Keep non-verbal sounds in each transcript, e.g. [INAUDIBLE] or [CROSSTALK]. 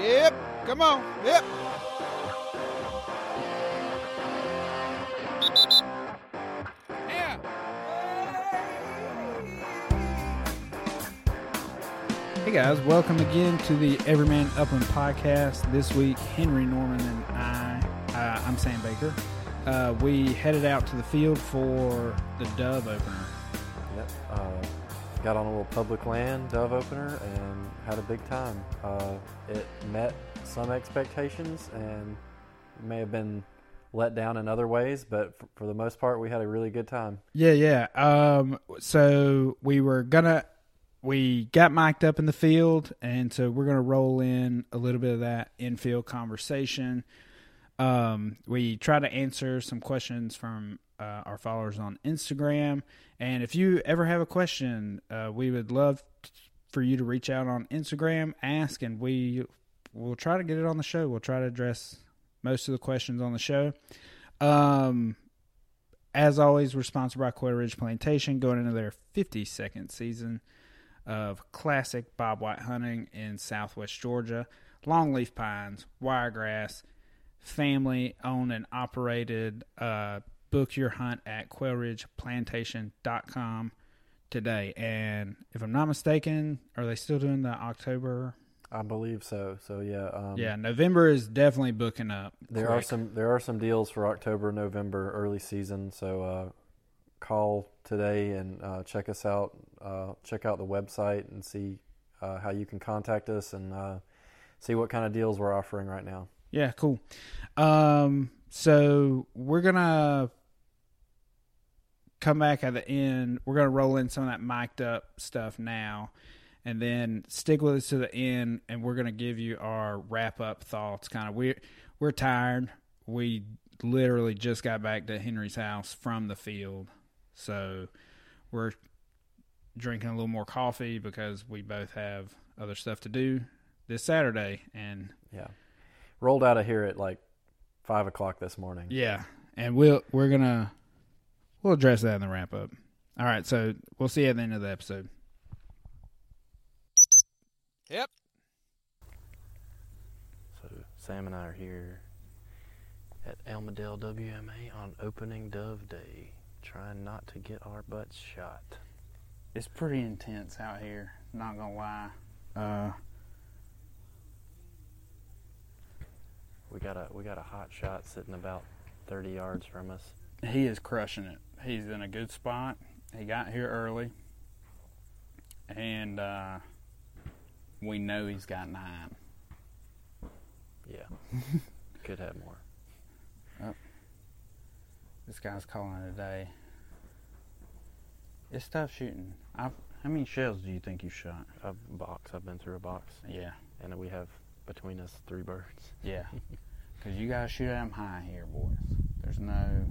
Yep. Come on. Yep. Yeah. Hey guys, welcome again to the Everyman Upland podcast. This week, Henry Norman and I, uh, I'm Sam Baker, uh, we headed out to the field for the Dove opener. Yep. Uh, got on a little public land dove opener and had a big time. Uh, it met some expectations and may have been let down in other ways, but f- for the most part, we had a really good time. Yeah, yeah. Um, so we were gonna, we got mic'd up in the field, and so we're gonna roll in a little bit of that infield conversation. Um, we try to answer some questions from uh, our followers on Instagram, and if you ever have a question, uh, we would love t- for you to reach out on Instagram, ask, and we will try to get it on the show. We'll try to address most of the questions on the show. Um, as always, we're sponsored by Quail Ridge Plantation, going into their 52nd season of classic Bob White hunting in southwest Georgia. Longleaf pines, wiregrass, family owned and operated. Uh, book your hunt at quailridgeplantation.com today. And if I'm not mistaken, are they still doing the October? I believe so. So yeah. Um, yeah, November is definitely booking up. There are some there are some deals for October, November, early season. So uh, call today and uh, check us out. Uh, check out the website and see uh, how you can contact us and uh, see what kind of deals we're offering right now. Yeah, cool. Um, so we're gonna come back at the end. We're gonna roll in some of that mic'd up stuff now, and then stick with us to the end. And we're gonna give you our wrap up thoughts. Kind of we we're tired. We literally just got back to Henry's house from the field, so we're drinking a little more coffee because we both have other stuff to do this Saturday. And Yeah, rolled out of here at like five o'clock this morning. Yeah, and we'll we're gonna we'll address that in the wrap up. All right, so we'll see you at the end of the episode. Yep. So Sam and I are here at Elmodel WMA on opening Dove Day, trying not to get our butts shot. It's pretty intense out here. Not gonna lie. Uh, We got a we got a hot shot sitting about thirty yards from us. he is crushing it. He's in a good spot. He got here early, and uh, we know he's got nine. Yeah, [LAUGHS] could have more. This guy's calling it a day. It's tough shooting. I've, how many shells do you think you shot? A box. I've been through a box, Yeah, and we have between us three birds. yeah. [LAUGHS] Because you gotta shoot at them high here, boys. There's no.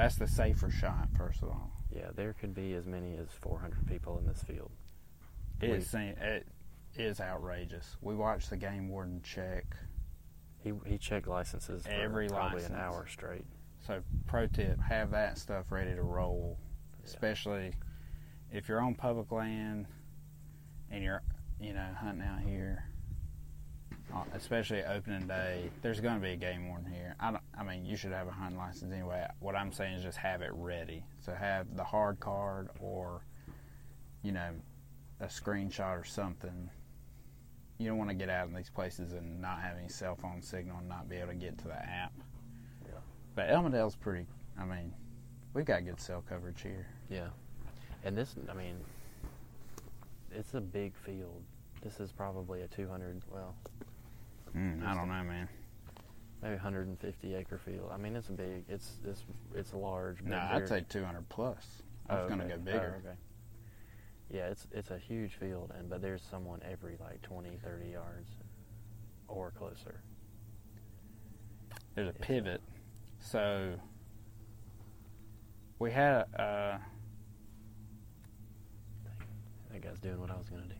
That's the safer shot, first of all. Yeah, there could be as many as four hundred people in this field. It We- is, it is outrageous. We watched the game warden check. He he checked licenses Every probably an license. hour straight. So, pro tip: have that stuff ready to roll, especially if you're on public land and you're, you know, hunting out here. Uh, Especially opening day, there's going to be a game warden here. I don't. I mean, you should have a hunting license anyway. What I'm saying is just have it ready. So have the hard card or, you know, a screenshot or something. You don't want to get out in these places and not have any cell phone signal and not be able to get to the app. Yeah. But Elmodel's pretty. I mean, we've got good cell coverage here. Yeah, and this I mean, it's a big field. This is probably a two hundred well Mm, I don't know, man. maybe 150 acre field. I mean, it's big. It's it's it's large. No, they're- I'd say 200 plus. I was Oh, going to okay. go bigger. Oh, okay. Yeah, it's it's a huge field, and but there's someone every like 20, 30 yards or closer. There's a Yeah. pivot. So we had uh That guy's doing what I was gonna do.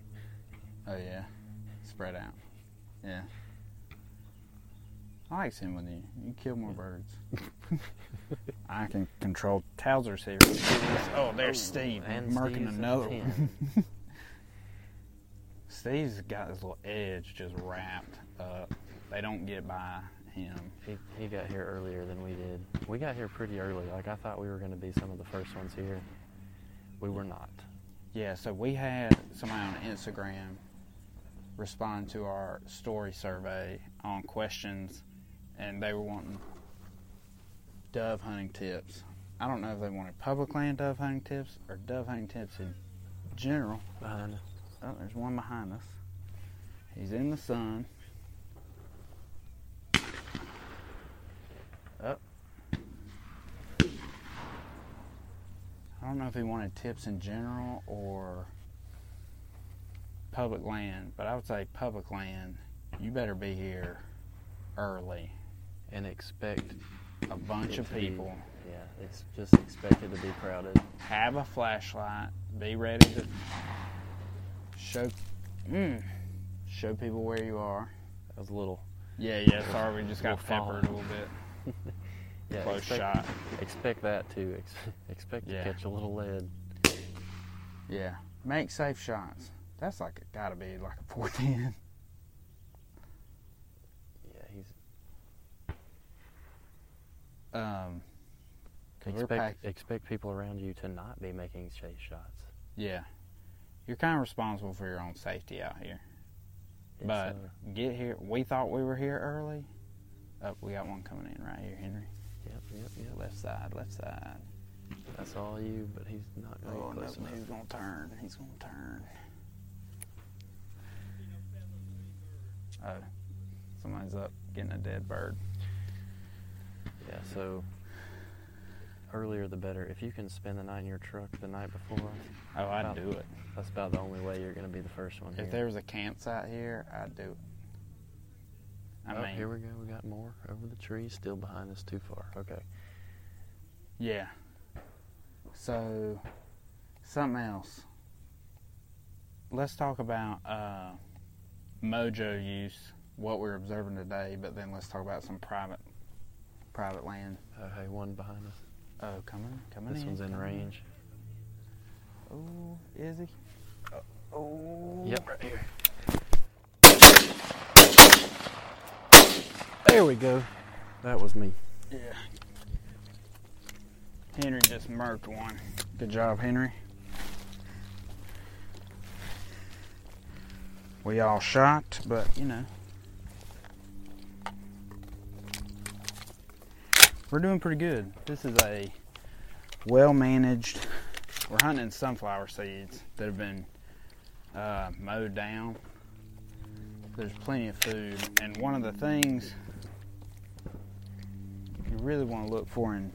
oh yeah, spread out. Yeah. I like when you you kill more birds. [LAUGHS] I can control Towser's here. Oh, there's Oh, Steve and marking Steve's one. [LAUGHS] Steve's got this little edge just wrapped up. They don't get by him. He, he got here earlier than we did. We got here pretty early. Like I thought we were going to be some of the first ones here. We were not. Yeah, so we had somebody on Instagram respond to our story survey on questions, and they were wanting dove hunting tips. I don't know if they wanted public land dove hunting tips or dove hunting tips in general. Behind us. Oh, there's one behind us. He's in the sun. Up. I don't know if he wanted tips in general or public land, but I would say public land. You better be here early. And expect A bunch of to be- people. yeah, it's just expected to be crowded. Have a flashlight. Be ready to show. Mm, show people where you are. That was a little. Yeah, yeah. Sorry, we just got fall. peppered a little bit. [LAUGHS] Yeah, Close expect, shot. Expect that too. Ex- [LAUGHS] expect Yeah. to catch a little lead. Yeah. Make safe shots. That's like gotta be like a 410. [LAUGHS] Yeah, he's Um. expect expect people around you to not be making chase shots. Yeah. You're kind of responsible for your own safety out here. It's, But uh, get here. We thought we were here early. Oh, we got one coming in right here, Henry. yep, yep, yep. Left side, left side. That's all you, but he's not going to Oh get no, enough. he's gonna turn. He's gonna turn. Oh, somebody's up getting a dead bird. Yeah, so earlier the better. If you can spend the night in your truck the night before, Oh, I'd About- do it. that's about the only way you're going to be the first one here. If there was a campsite here, I'd do it. I oh, mean, here we go. We got more over the trees, still behind us, too far. Okay. yeah. So, something else. Let's talk about uh, mojo use, what we're observing today, but then let's talk about some private private land. Oh, hey, one behind us. Oh, coming, coming This in. one's in range. Oh, is he? Uh, oh. Yep, right here. There we go. That was me. Yeah. Henry just murked one. Good job, Henry. We all shot, but you know. We're doing pretty good. This is a well managed. We're hunting sunflower seeds that have been uh, mowed down. There's plenty of food, and one of the things you really want to look for in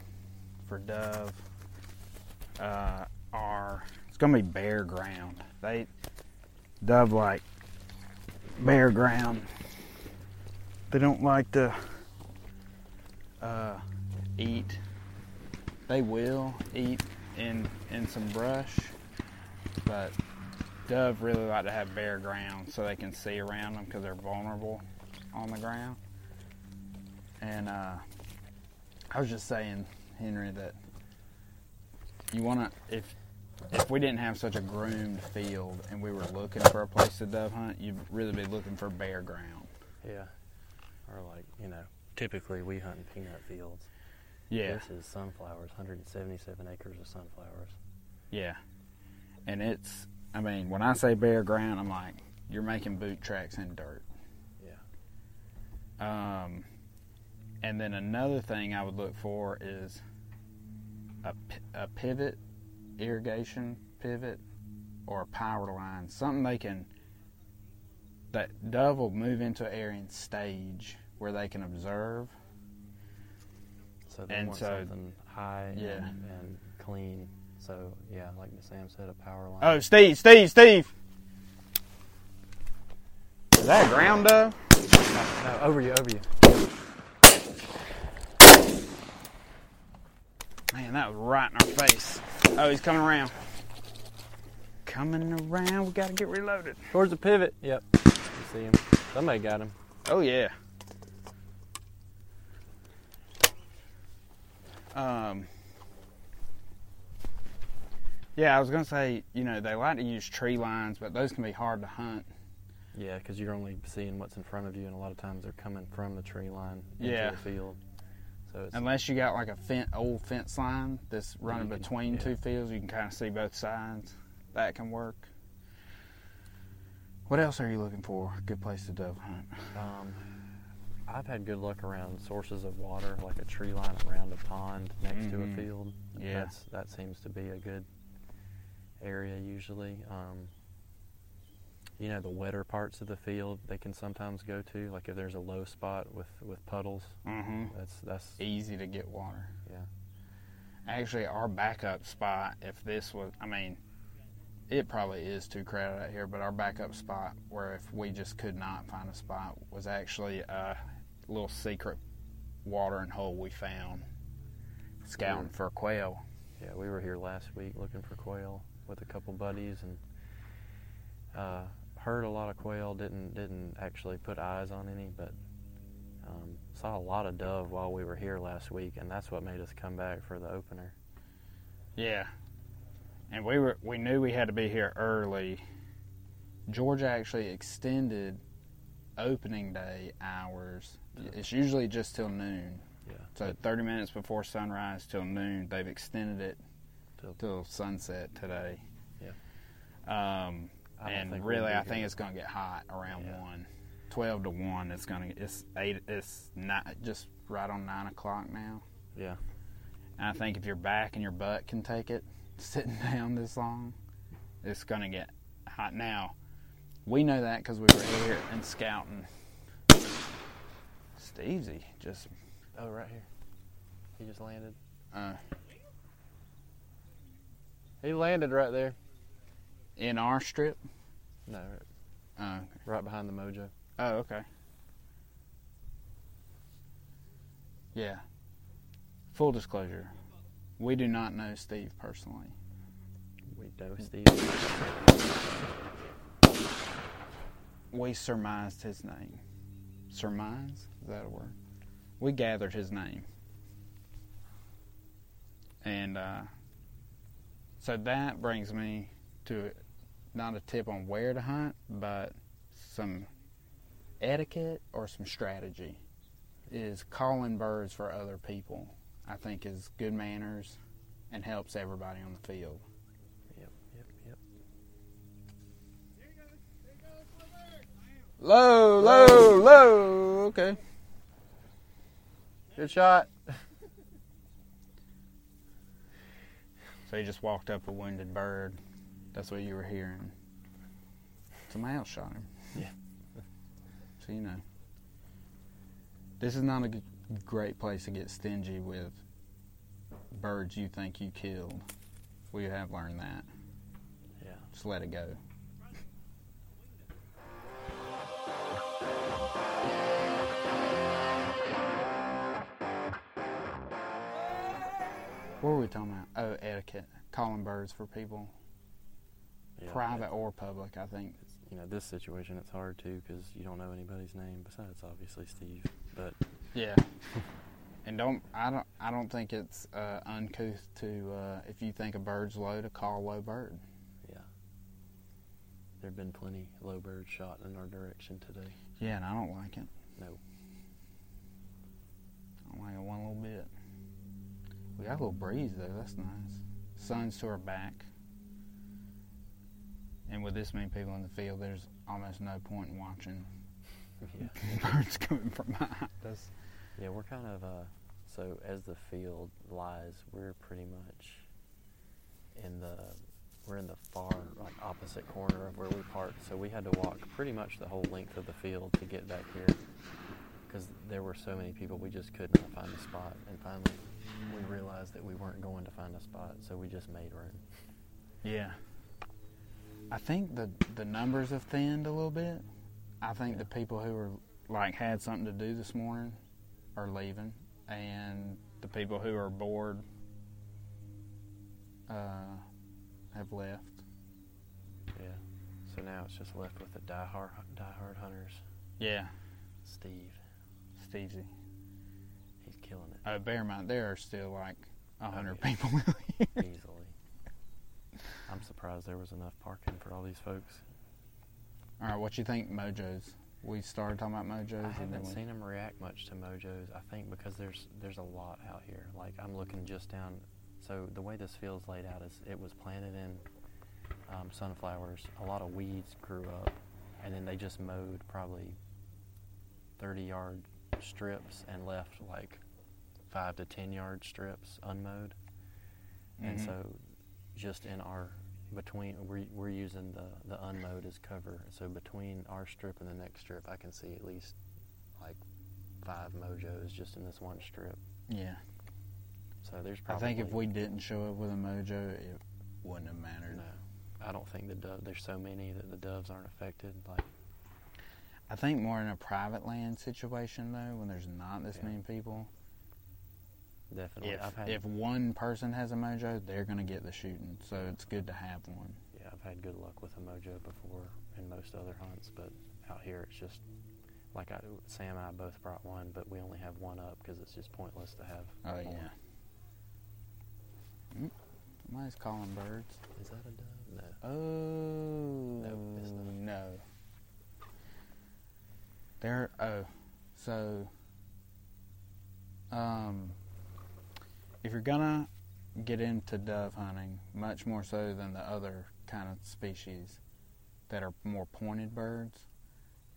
for dove uh, are it's gonna be bare ground. They dove like bare ground. They don't like to uh, eat. They will eat in in some brush, but dove really like to have bare ground so they can see around them because they're vulnerable on the ground. And uh, I was just saying, Henry, that you want to if if we didn't have such a groomed field and we were looking for a place to dove hunt, you'd really be looking for bare ground. Yeah. Or like, you know, typically we hunt in peanut fields. Yeah, This is sunflowers, 177 acres of sunflowers. yeah. And it's, I mean, when I say bare ground, I'm like, you're making boot tracks in dirt. Yeah. Um, and then another thing I would look for is a, a pivot, irrigation pivot, or a power line. Something they can, that dove will move into an area and stage where they can observe. So they And want so- something high Yeah. and, and clean. So, yeah, like Sam said, a power line. Oh, Steve, Steve, Steve! Is that a ground dove? No, over you, over you. Man, that was right in our face. Oh, he's coming around. Coming around, we gotta get reloaded. Towards the pivot. Yep. You see him. Somebody got him. Oh yeah. Um. Yeah, I was gonna say, you know, they like to use tree lines, but those can be hard to hunt Yeah, because you're only seeing what's in front of you, and a lot of times they're coming from the tree line into Yeah. the field. So it's Unless you got like a old fence line that's running can- between yeah. two fields, you can kind of see both sides. That can work. What else are you looking for? Good place to dove hunt. Um, I've had good luck around sources of water, like a tree line around a pond next to a Mhm. field. Yeah. That's, that seems to be a good area usually. Um, you know, the wetter parts of the field they can sometimes go to, like if there's a low spot with, with puddles. Mm-hmm. That's that's Easy to get water. yeah. Actually, our backup spot, if this was, I mean, it probably is too crowded out here, but our backup spot, where if we just could not find a spot, was actually a little secret watering hole we found scouting for quail. Yeah, we were here last week looking for quail with a couple buddies and uh, heard a lot of quail. Didn't didn't actually put eyes on any, but um, saw a lot of dove while we were here last week, and that's what made us come back for the opener. Yeah. And we were we knew we had to be here early. Georgia actually extended opening day hours. Yeah. It's usually just till noon. Yeah, So 30 minutes before sunrise till noon. They've extended it Till- till sunset today. Yeah. Um, and really, I think it's going to get hot around Yeah. one. 12 to one. It's going to. It's eight. It's not just right on nine o'clock now. yeah, And I think if your back and your butt can take it, [LAUGHS] sitting down this long, it's going to get hot. Now, we know that because we were here and scouting. Stevesy just Oh, right here. He just landed. uh, He landed right there. in our strip. No, Uh, right behind the mojo. oh, okay. Yeah. Full disclosure, we do not know Steve personally. We know Steve. We surmised his name. Surmise? Is that a word? We gathered his name. And uh, so that brings me to not a tip on where to hunt, but some etiquette or some strategy. Is calling birds for other people, I think, is good manners and helps everybody on the field. Yep, yep, yep. Low, low, low. Okay. Good shot. So he just walked up a wounded bird. That's what you were hearing. Somebody else shot him. Yeah. So you know. This is not a g- great place to get stingy with birds you think you killed. We have learned that. Yeah. Just let it go. What were we talking about? Oh, etiquette. Calling birds for people, yeah. private or public, I think. You know, this situation it's hard too because you don't know anybody's name besides obviously Steve. But Yeah. [LAUGHS] and don't I don't I don't think it's uh, uncouth to uh, if you think a bird's low to call low bird. yeah, there've been plenty low birds shot in our direction today. Yeah, and I don't like it. No. I don't like it one little bit. We got a little breeze though. That's nice. Sun's to our back. And with this many people in the field, there's almost no point in watching [LAUGHS] Yeah. [LAUGHS] birds coming from behind us. Yeah, we're kind of uh, so as the field lies, we're pretty much in the we're in the far like opposite corner of where we parked. So we had to walk pretty much the whole length of the field to get back here because there were so many people we just could not find a spot. And finally, we realized that we weren't going to find a spot, so we just made room. Yeah. I think the the numbers have thinned a little bit. I think Yeah. the people who were like had something to do this morning are leaving, and the people who are bored uh, have left. Yeah. So now it's just left with the diehard diehard hunters. Yeah, Steve, Stevesy. He's killing it Uh, bear in mind, there are still like a hundred yeah. people [LAUGHS] here. easily. I'm surprised there was enough parking for all these folks. All right, what you think, Mojos? We started talking about Mojos. I haven't seen them react much to mojos. I think because there's there's a lot out here. Like I'm looking just down. So the way this field's laid out is it was planted in um, sunflowers. A lot of weeds grew up, and then they just mowed probably 30 yard strips and left like five to 10 yard strips unmowed. And Mhm. so, just in our between, we're, we're using the, the unmowed as cover. So between our strip and the next strip, I can see at least like five mojos just in this one strip. Yeah. So there's probably. I think if we didn't show up with a Mojo, it wouldn't have mattered. No, I don't think the dove. There's so many that the doves aren't affected. Like I think more in a private land situation though, when there's not this Yeah. many people. definitely, If if one person has a mojo, they're gonna get the shooting. So it's good to have one. yeah, I've had good luck with a mojo before in most other hunts, but out here it's just like I, Sam and I both brought one, but we only have one up because it's just pointless to have. Oh more. yeah. Mm, Somebody's calling birds. Is that a dove? No. Oh No, it's not. no. There. Oh, so. Um, if you're gonna get into dove hunting, much more so than the other kind of species that are more pointed birds,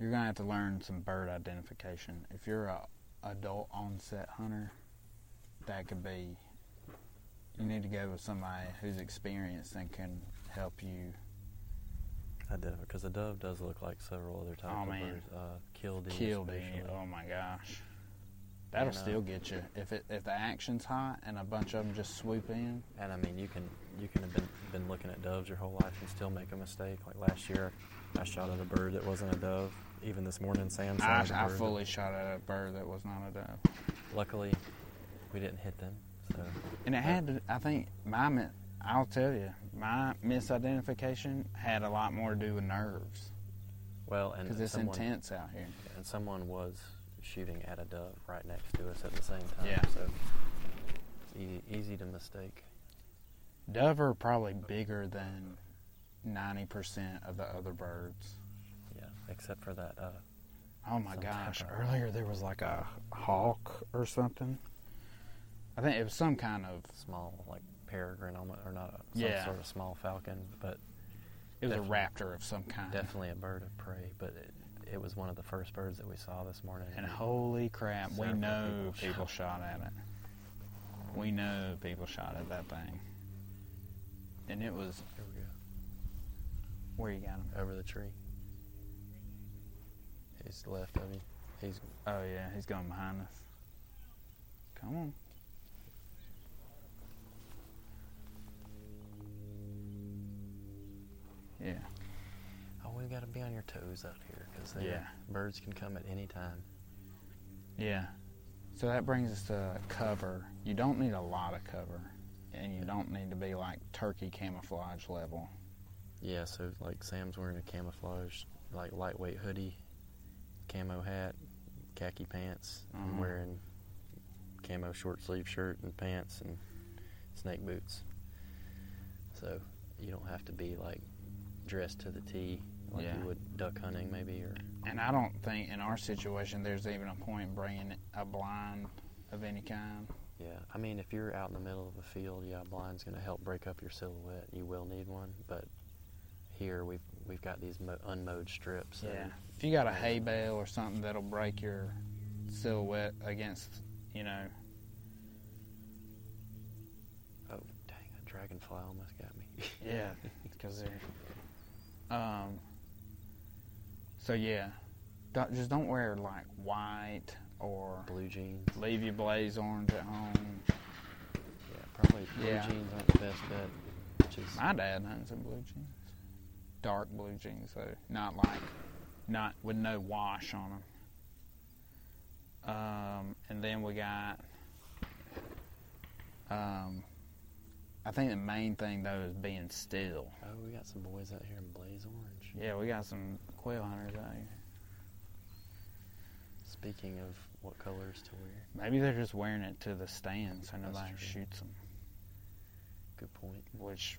you're gonna have to learn some bird identification. If you're a adult onset hunter, that could be. You need to go with somebody who's experienced and can help you Identify because the dove does look like several other types Oh, of man. birds. Uh, killdeer, killed especially. it. Oh my gosh, that'll And, uh, still get you if it if the action's hot and a bunch of them just swoop in. And I mean, you can you can have been been looking at doves your whole life and still make a mistake. Like last year, I shot at a bird that wasn't a dove. Even this morning, Sam I, shot at a I bird. fully shot at a bird that was not a dove, Luckily, we didn't hit them. So and it had to. I think my I'll tell you my misidentification had a lot more to do with nerves well, and because it's someone, intense out here. and someone was shooting at a dove right next to us at the same time. Yeah. So it's easy, easy to mistake. Dove are probably bigger than ninety percent of the other birds. Yeah, except for that. Uh, Oh my gosh! Earlier there was like a hawk or something. I think it was some kind of. small like peregrine or not a, some Yeah. sort of small falcon, but It was Definitely. a raptor of some kind. definitely a bird of prey. But it, it was one of the first birds that we saw this morning. And holy crap, we know people people shot at it. We know people shot at that thing. And it was Here we go. where you got him. Over the tree. He's left of you. He's Oh yeah, he's going behind us. Come on. Yeah. oh, we've got to be on your toes out here because Yeah. birds can come at any time. Yeah. So that brings us to cover. You don't need a lot of cover. And you don't need to be like turkey camouflage level. Yeah, so like Sam's wearing a camouflage, like lightweight hoodie, camo hat, khaki pants. I'm Mhm. wearing camo short sleeve shirt and pants and snake boots. So you don't have to be like dressed to the T like Yeah. you would duck hunting maybe or And I don't think in our situation there's even a point in bringing a blind of any kind. yeah. I mean if you're out in the middle of a field, yeah, a blind's gonna help break up your silhouette. You will need one, but here we've we've got these mo- unmowed strips. so- Yeah. If you got a hay bale or something that'll break your silhouette against, you know, Oh dang! A dragonfly almost got me. yeah, [LAUGHS] because they're. Um. So yeah, don't, just don't wear like white or Blue jeans. leave your blaze orange at home. Yeah, probably blue Yeah. jeans aren't the best bet. Is My dad hunts in blue jeans, dark blue jeans, though, not like, not with no wash on them. Um, and then we got, um, I think the main thing though is being still. oh, we got some boys out here in blaze orange. Yeah, we got some quail hunters out here. Speaking of what colors to wear, Maybe they're just wearing it to the stand so nobody shoots them, good point. which,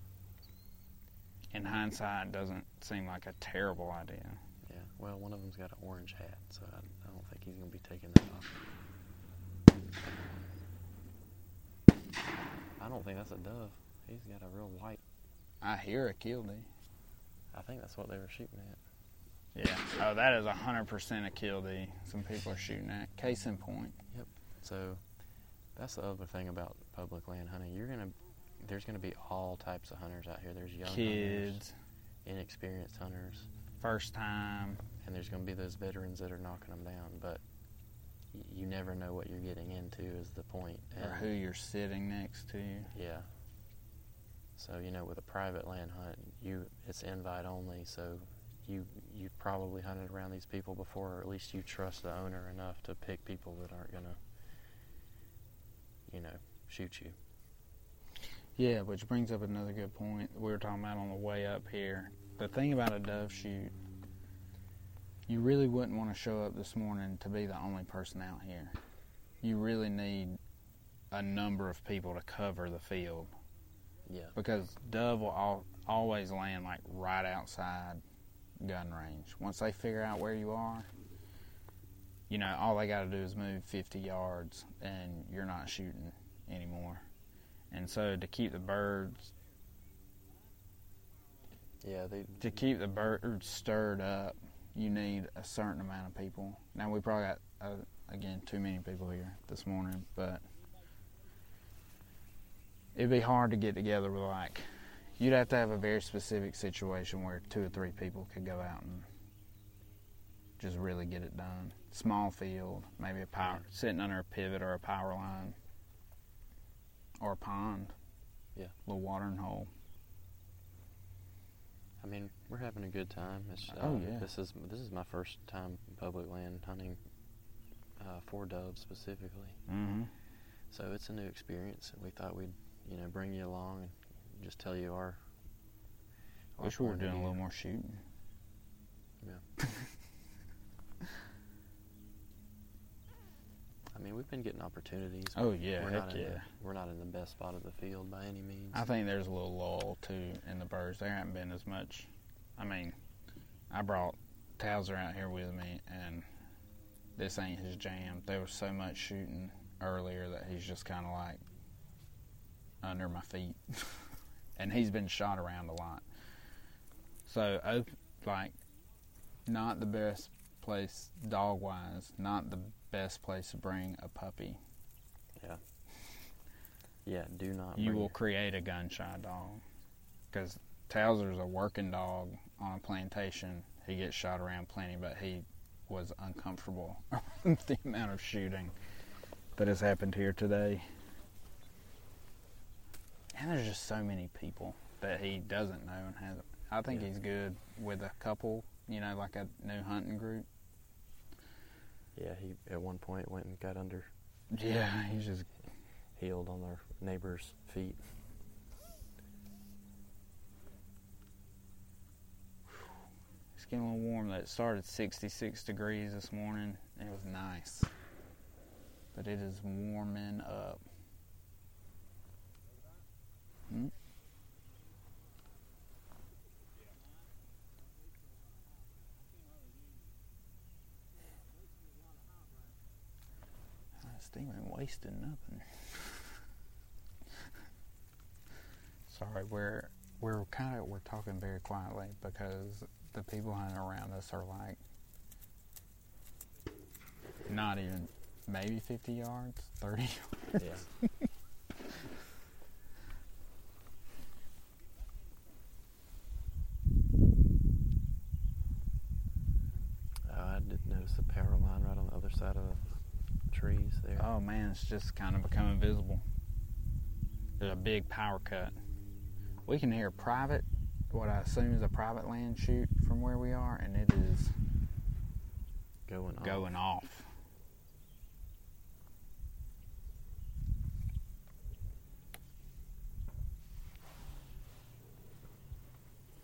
in hindsight, doesn't seem like a terrible idea. Yeah. Well, one of them's got an orange hat, so I, I don't think he's going to be taking that off. I don't think that's a dove. He's got a real white. I hear a killdeer. I think that's what they were shooting at. Yeah. Oh, that is hundred percent a killdeer. Some people are shooting at. Case in point. Yep. So that's the other thing about public land hunting. You're gonna there's gonna be all types of hunters out here. There's young hunters, Kids, inexperienced hunters, first time. and there's gonna be those veterans that are knocking them down. But you never know what you're getting into. Is the point? Or who you're sitting next to. Yeah. So you know, with a private land hunt, you it's invite only. So you you probably hunted around these people before, or at least you trust the owner enough to pick people that aren't gonna, you know, shoot you. Yeah, which brings up another good point we were talking about on the way up here. The thing about a dove shoot, you really wouldn't want to show up this morning to be the only person out here. You really need a number of people to cover the field Yeah. because dove will al- always land like right outside gun range. Once they figure out where you are, you know, all they got to do is move 50 yards and you're not shooting anymore. And so to keep the birds Yeah. They. to keep the birds stirred up, you need a certain amount of people. Now we probably got uh, again too many people here this morning, but it'd be hard to get together with like you'd have to have a very specific situation where two or three people could go out and just really get it done. Small field, maybe a power sitting under a pivot or a power line or a pond. Yeah. little watering hole. I mean, we're having a good time. It's, uh, Oh, yeah. This is this is my first time public land hunting uh, for doves specifically. Mm-hmm. So it's a new experience, and we thought we'd, you know, bring you along and just tell you our. our Wish we were doing a little more shooting. [LAUGHS] I mean, we've been getting opportunities. Oh yeah, we're heck not in yeah. the, we're not in the best spot of the field by any means. I think there's a little lull too in the birds. There haven't been as much. I mean, I brought Towser out here with me, and this ain't his jam. There was so much shooting earlier that he's just kind of like under my feet, [LAUGHS] and he's been shot around a lot. So, oh, like, not the best place dog wise. Not the best place to bring a puppy. yeah, Yeah, do not. you will your- create a gun shy dog. Because Towser's a working dog on a plantation. He gets shot around plenty, but he was uncomfortable [LAUGHS] with the amount of shooting that has happened here today. And there's just so many people that he doesn't know and hasn't. I think Yeah. he's good with a couple, you know, like a new hunting group. Yeah, he at one point went and got under Yeah, he's just healed on their neighbor's feet. It's getting a little warm. That started 66 degrees this morning. and It was nice. But it is warming up. Hmm? Ah, ain't wasting nothing. Sorry, we're we're kind of we're talking very quietly because the people hunting around us are like not even maybe 50 yards 30 [LAUGHS] yards. Yeah. Uh, I did notice the power line right on the other side of the trees there. Oh man it's just kind of becoming visible there's a big power cut we can hear private what i assume is a private land shoot from where we are and it is going off. going off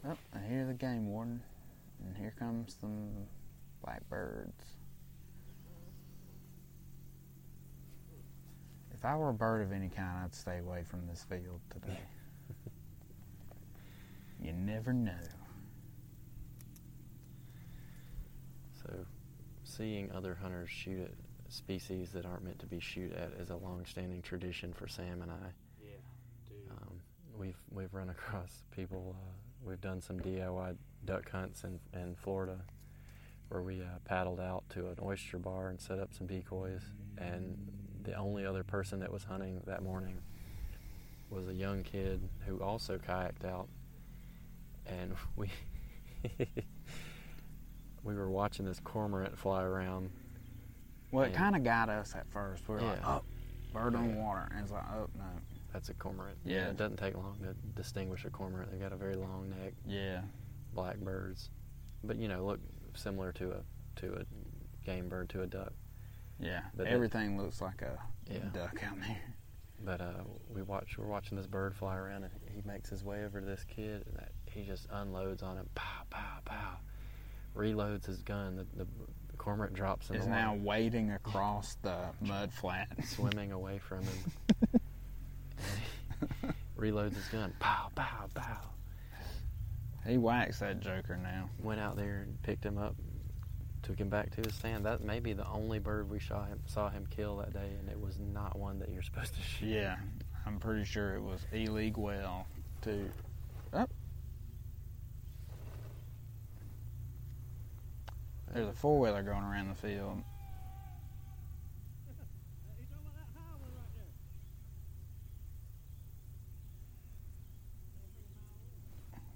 Oh, I hear the game warden, and here comes some blackbirds. If I were a bird of any kind, I'd stay away from this field today. [LAUGHS] you never know. So, seeing other hunters shoot at species that aren't meant to be shoot at is a long-standing tradition for Sam and I. Yeah, dude. Um, we've we've run across people. Uh, we've done some DIY duck hunts in in Florida, where we uh, paddled out to an oyster bar and set up some decoys. And the only other person that was hunting that morning was a young kid who also kayaked out, and [LAUGHS] we we were watching this cormorant fly around. well, it kind of got us at first. We were like, oh, bird on Yeah. water. And it's like, oh, no. That's a cormorant. Yeah. it doesn't take long to distinguish a cormorant. They've got a very long neck. Yeah. black birds, but you know, look similar to a to a game bird to a duck. Yeah. But it- Everything looks like a Yeah. duck out there. But uh, we watch we're watching this bird fly around, and he makes his way over to this kid, and that, he just unloads on him, pow pow pow, reloads his gun. The, the, the cormorant drops in Is now water, wading across the mud flat. [LAUGHS] swimming away from him. [LAUGHS] reloads his gun, pow pow pow. He whacks that joker now. Went out there and picked him up, took him back to his stand. That may be the only bird we saw him saw him kill that day, and it was not one that you're [LAUGHS] supposed to shoot. Yeah. I'm pretty sure it was illegal well too. Oh. There's a four wheeler going around the field.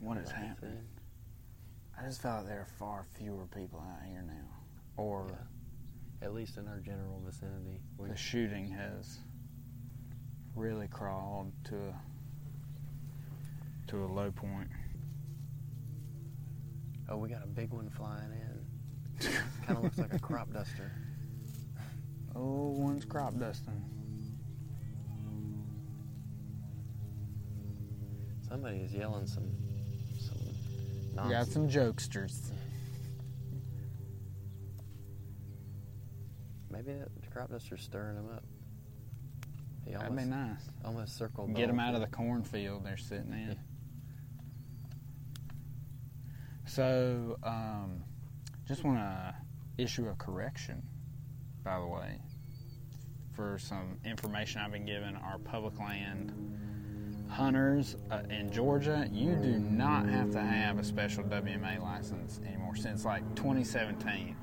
What is happening? I just felt like there are far fewer people out here now. Or Yeah. At least in our general vicinity. The shooting has really crawled to a to a low point. oh, we got a big one flying in. kind of looks like a [LAUGHS] crop duster. Oh, one's crop dusting. Somebody is yelling some We got some jokesters. Maybe that crop duster's stirring them up. He That'd be nice. almost circled. Get them out of the cornfield they're sitting in. Yeah. So, um, just want to issue a correction, by the way, for some information I've been given. Our public land hunters uh, in Georgia, you do not have to have a special WMA license anymore since like 2017.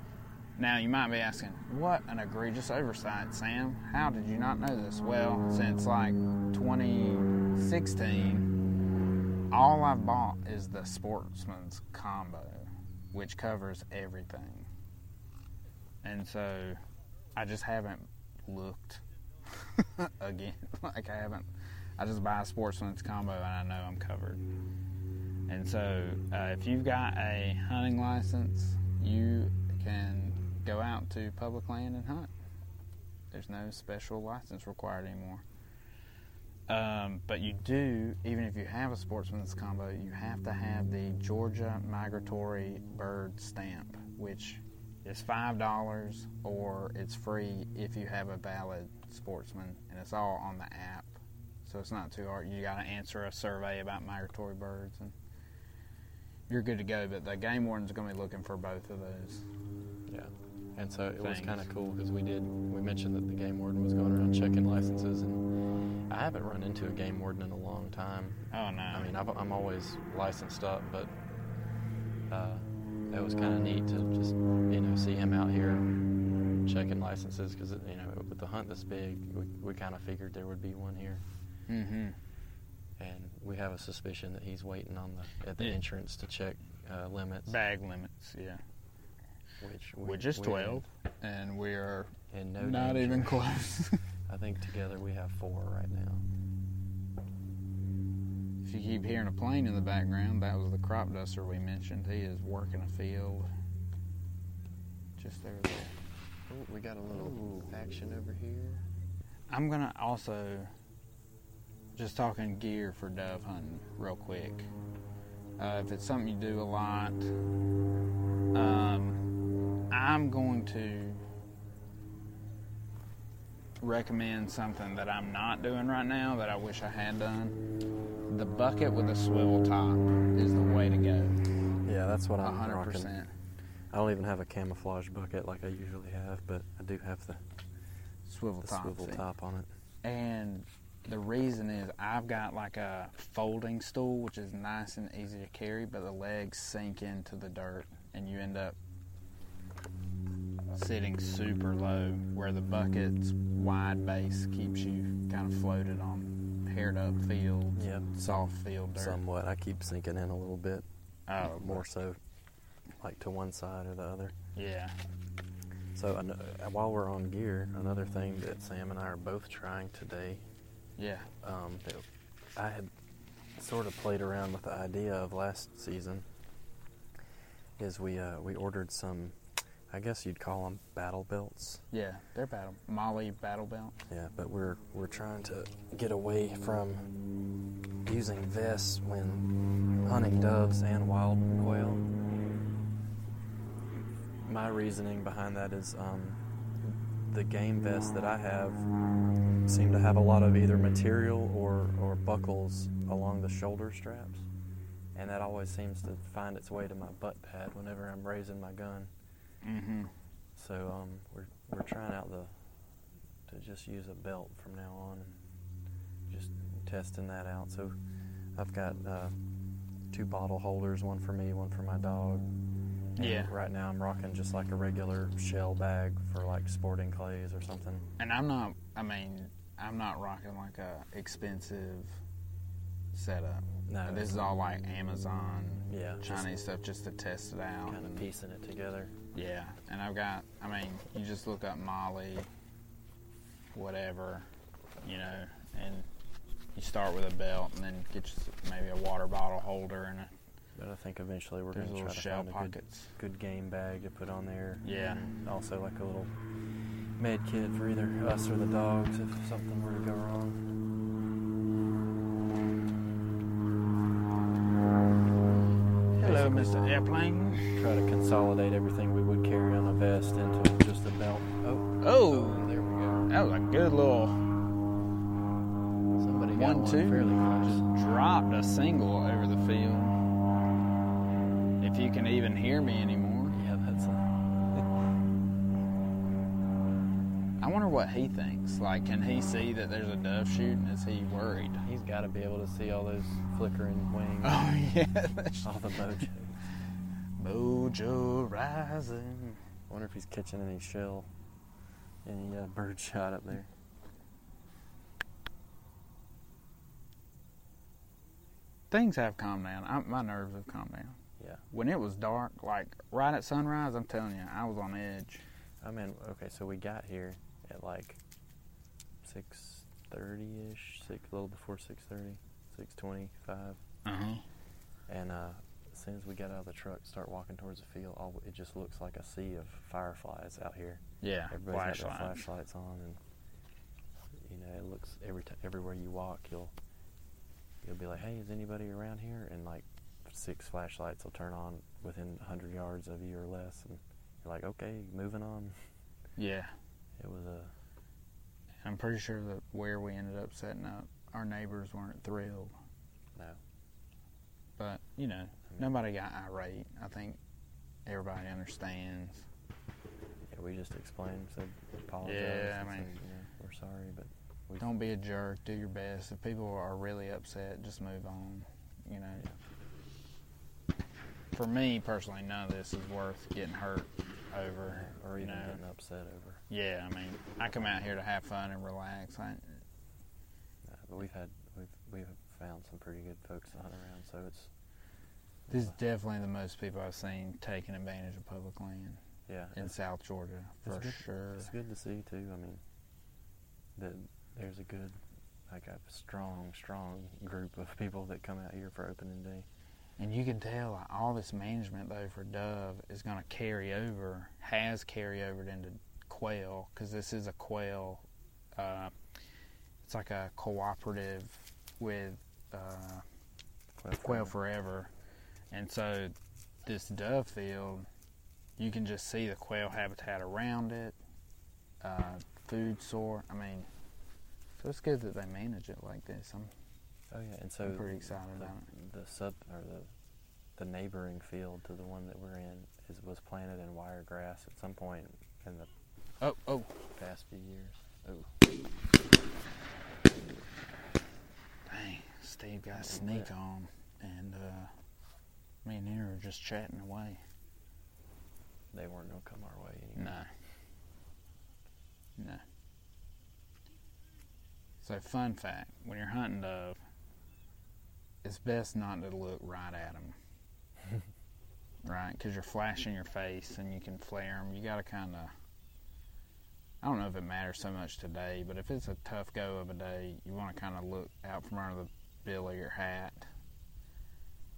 Now, you might be asking, what an egregious oversight, Sam. How did you not know this? Well, since like 2016, all I've bought is the Sportsman's combo, which covers everything. And so I just haven't looked [LAUGHS] again. like, I haven't. I just buy a Sportsman's combo and I know I'm covered. And so, uh, if you've got a hunting license, you can go out to public land and hunt. There's no special license required anymore. Um, but you do, even if you have a sportsman's combo, you have to have the Georgia Migratory Bird Stamp, which is five dollars, or it's free if you have a valid sportsman, and it's all on the app. So it's not too hard. You got to answer a survey about migratory birds, and you're good to go. But the game warden's going to be looking for both of those. Yeah. And so it was kind of cool because we did we mentioned that the game warden was going around checking licenses, and I haven't run into a game warden in a long time. Oh no! I mean, I've, I'm always licensed up, but uh, it was kind of neat to just you know see him out here checking licenses because you know with the hunt this big, we, we kind of figured there would be one here, mm-hmm. and we have a suspicion that he's waiting on the at the Yeah. entrance to check uh, limits, Bag limits, yeah, which we, which is twelve, and we are in no not danger. even close. [LAUGHS] I think together we have four right now. If you keep hearing a plane in the background, that was the crop duster we mentioned. He is working a field. Just there. there. Oh, we got a little action over here. I'm gonna also just talking gear for dove hunting real quick. Uh, if it's something you do a lot, um, I'm going to recommend something that I'm not doing right now that I wish I had done. The bucket with a swivel top is the way to go. Yeah, that's what I'm A hundred rocking. I don't even have a camouflage bucket like I usually have, but I do have the, Swivel the top. swivel top on it. And the reason is I've got like a folding stool, which is nice and easy to carry, but the legs sink into the dirt, and you end up sitting super low, where the bucket's wide base keeps you kind of floated on paired up fields, Yep. soft field dirt. Somewhat. I keep sinking in a little bit, oh, more so, like to one side or the other. yeah. So know- uh, while we're on gear, another thing that Sam and I are both trying today, Yeah. um, that I had sort of played around with the idea of last season, is we uh, we ordered some, I guess you'd call them battle belts. Yeah, they're battle MOLLE battle belt. Yeah, but we're we're trying to get away from using vests when hunting doves and wild quail. My reasoning behind that is um, the game vests that I have seem to have a lot of either material or, or buckles along the shoulder straps, and that always seems to find its way to my butt pad whenever I'm raising my gun. Mm-hmm. So um, we're we're trying out the to just use a belt from now on and just testing that out. So I've got uh, two bottle holders, one for me, one for my dog. And Yeah. Right now I'm rocking just like a regular shell bag for like sporting clays or something. And I'm not. I mean, I'm not rocking like a expensive setup. No, this is all like Amazon Yeah, Chinese stuff just to test it out. kind of piecing it together. Yeah, and I've got. I mean, you just look up MOLLE, whatever, you know, and you start with a belt, and then get you maybe a water bottle holder and a, But I think eventually we're going to try to find a good, good game bag to put on there. Yeah. And also like a little med kit for either us or the dogs if something were to go wrong. Hello, Mr. Airplane. Try to consolidate everything we would carry on a vest into just a belt. Oh. oh, Oh, there we go. that was a good little. Somebody got One, one, two. fairly close. Just dropped a single over the field. If you can even hear me anymore. Yeah, that's a, [LAUGHS] I wonder what he thinks. Like, can he see that there's a dove shooting? Is he worried? he's got to be able to see all those flickering wings, Oh [LAUGHS] yeah, that's all the mojo. Mojo rising. wonder if he's catching any shell, any uh, bird shot up there. Things have calmed down. I, my nerves have calmed down. Yeah. When it was dark, like right at sunrise, I'm telling you, I was on edge. I mean, okay, so we got here at like six thirty ish, six a little before six thirty, six twenty five, Uh huh. and uh, as soon as we got out of the truck, start walking towards the field, all it just looks like a sea of fireflies out here. Yeah. Everybody's got their flashlights on, and you know it looks every time everywhere you walk, you'll you'll be like, "Hey, is anybody around here?" And like six flashlights will turn on within hundred yards of you or less, and you're like, "Okay, moving on." Yeah. It was a I'm pretty sure that where we ended up setting up, our neighbors weren't thrilled. no. But you know, I mean, nobody got irate. I think everybody understands. Yeah, we just explained, said apologize. Yeah, I mean- said, you know, we're sorry, but Don't be a jerk. Do your best. If people are really upset, just move on. You know. For me personally, none of this is worth getting hurt over. or you know. getting upset over. Yeah, I mean, I come out here to have fun and relax. I, but we've had we've we've found some pretty good folks to hunt around, so it's this is definitely the most people I've seen taking advantage of public land yeah, in South Georgia for it's good. sure. it's good to see too. I mean, that there's a good like a strong strong group of people that come out here for opening day. And you can tell like, all this management though for dove is going to carry over, has carry over into quail because this is a quail. Uh, it's like a cooperative with uh, Quail Forever, and so this dove field, you can just see the quail habitat around it, uh, food source. I mean, so it's good that they manage it like this. I'm Oh yeah, and so I'm pretty excited the, about it. the sub or the the neighboring field to the one that we're in is was planted in wiregrass at some point in the Oh, oh. past few years. Oh, Dang, Steve got a sneak on, and uh, me and Henry were just chatting away. they weren't gonna come our way anyway. No. No. So, fun fact when you're hunting dove, it's best not to look right at them. [LAUGHS] right? Because you're flashing your face and you can flare them. You got to kind of. I don't know if it matters so much today, but if it's a tough go of a day, you want to kind of look out from under the bill of your hat.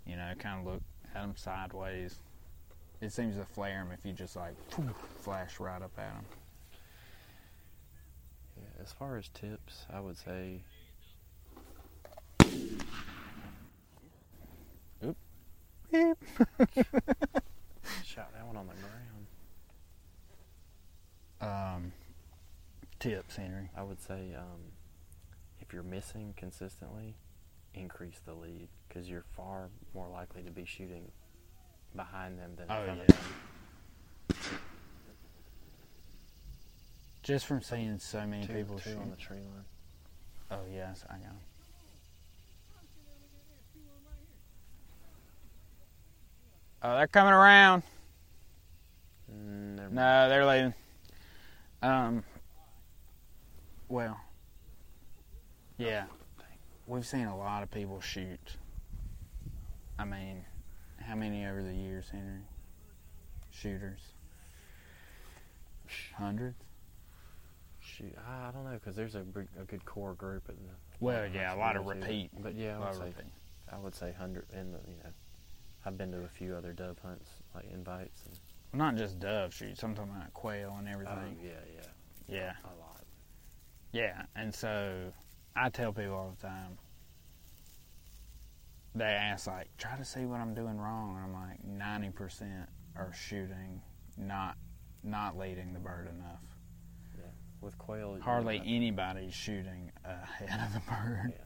You know, kind of look at them sideways. It seems to flare them if you just like flash right up at them. Yeah, as far as tips, I would say shot that one on the ground. Um, tips, Henry. I would say um, if you're missing consistently, increase the lead because you're far more likely to be shooting behind them than in Oh, front yeah. of them. Just from seeing so many Two, people two shoot. on the tree line. Oh yes, I know. Oh, they're coming around. Mm, never. No, they're leaving. Um. Well. Yeah, we've seen a lot of people shoot. I mean, how many over the years, Henry? Shooters. Hundreds. Shoot, I don't know because there's a, big- a good core group at the. Well, yeah, a lot of repeat. But yeah, I would say repeat. I would say hundred in the you know, I've been to a few other dove hunts like invites and Not just dove shoots. I'm talking about quail and oh everything. yeah yeah yeah. a lot. Yeah, and so I tell people all the time. They ask like, try to see what I'm doing wrong, and I'm like, ninety percent are shooting, not not leading the bird enough. Yeah. With quail, you Hardly anybody's shooting ahead of the [LAUGHS] bird. Yeah.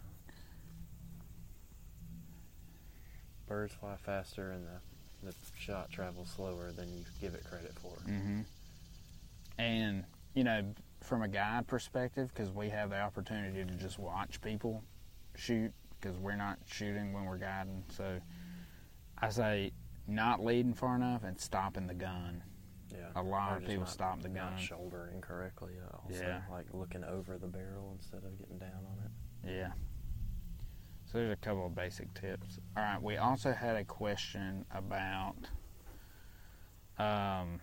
Birds fly faster and the the shot travels slower than you give it credit for. hmm And you know, from a guide perspective, because we have the opportunity to just watch people shoot, because we're not shooting when we're guiding. So I say not leading far enough and stopping the gun. Yeah. A lot of people not- stop the gun. Not shouldering correctly. uh, Also, Yeah. like looking over the barrel instead of getting down on it. Yeah. So there's a couple of basic tips. All right. We also had a question about um,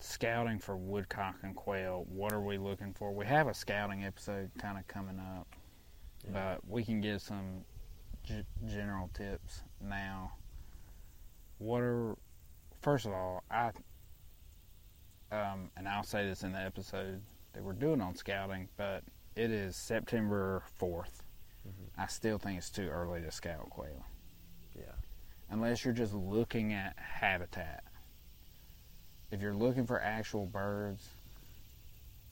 scouting for woodcock and quail. What are we looking for? We have a scouting episode kind of coming up, Yeah. but we can give some g- general tips now. What are first of all, I um, and I'll say this in the episode that we're doing on scouting, but it is September 4th. Mhm. I still think it's too early to scout quail. Yeah. Unless you're just looking at habitat. If you're looking for actual birds,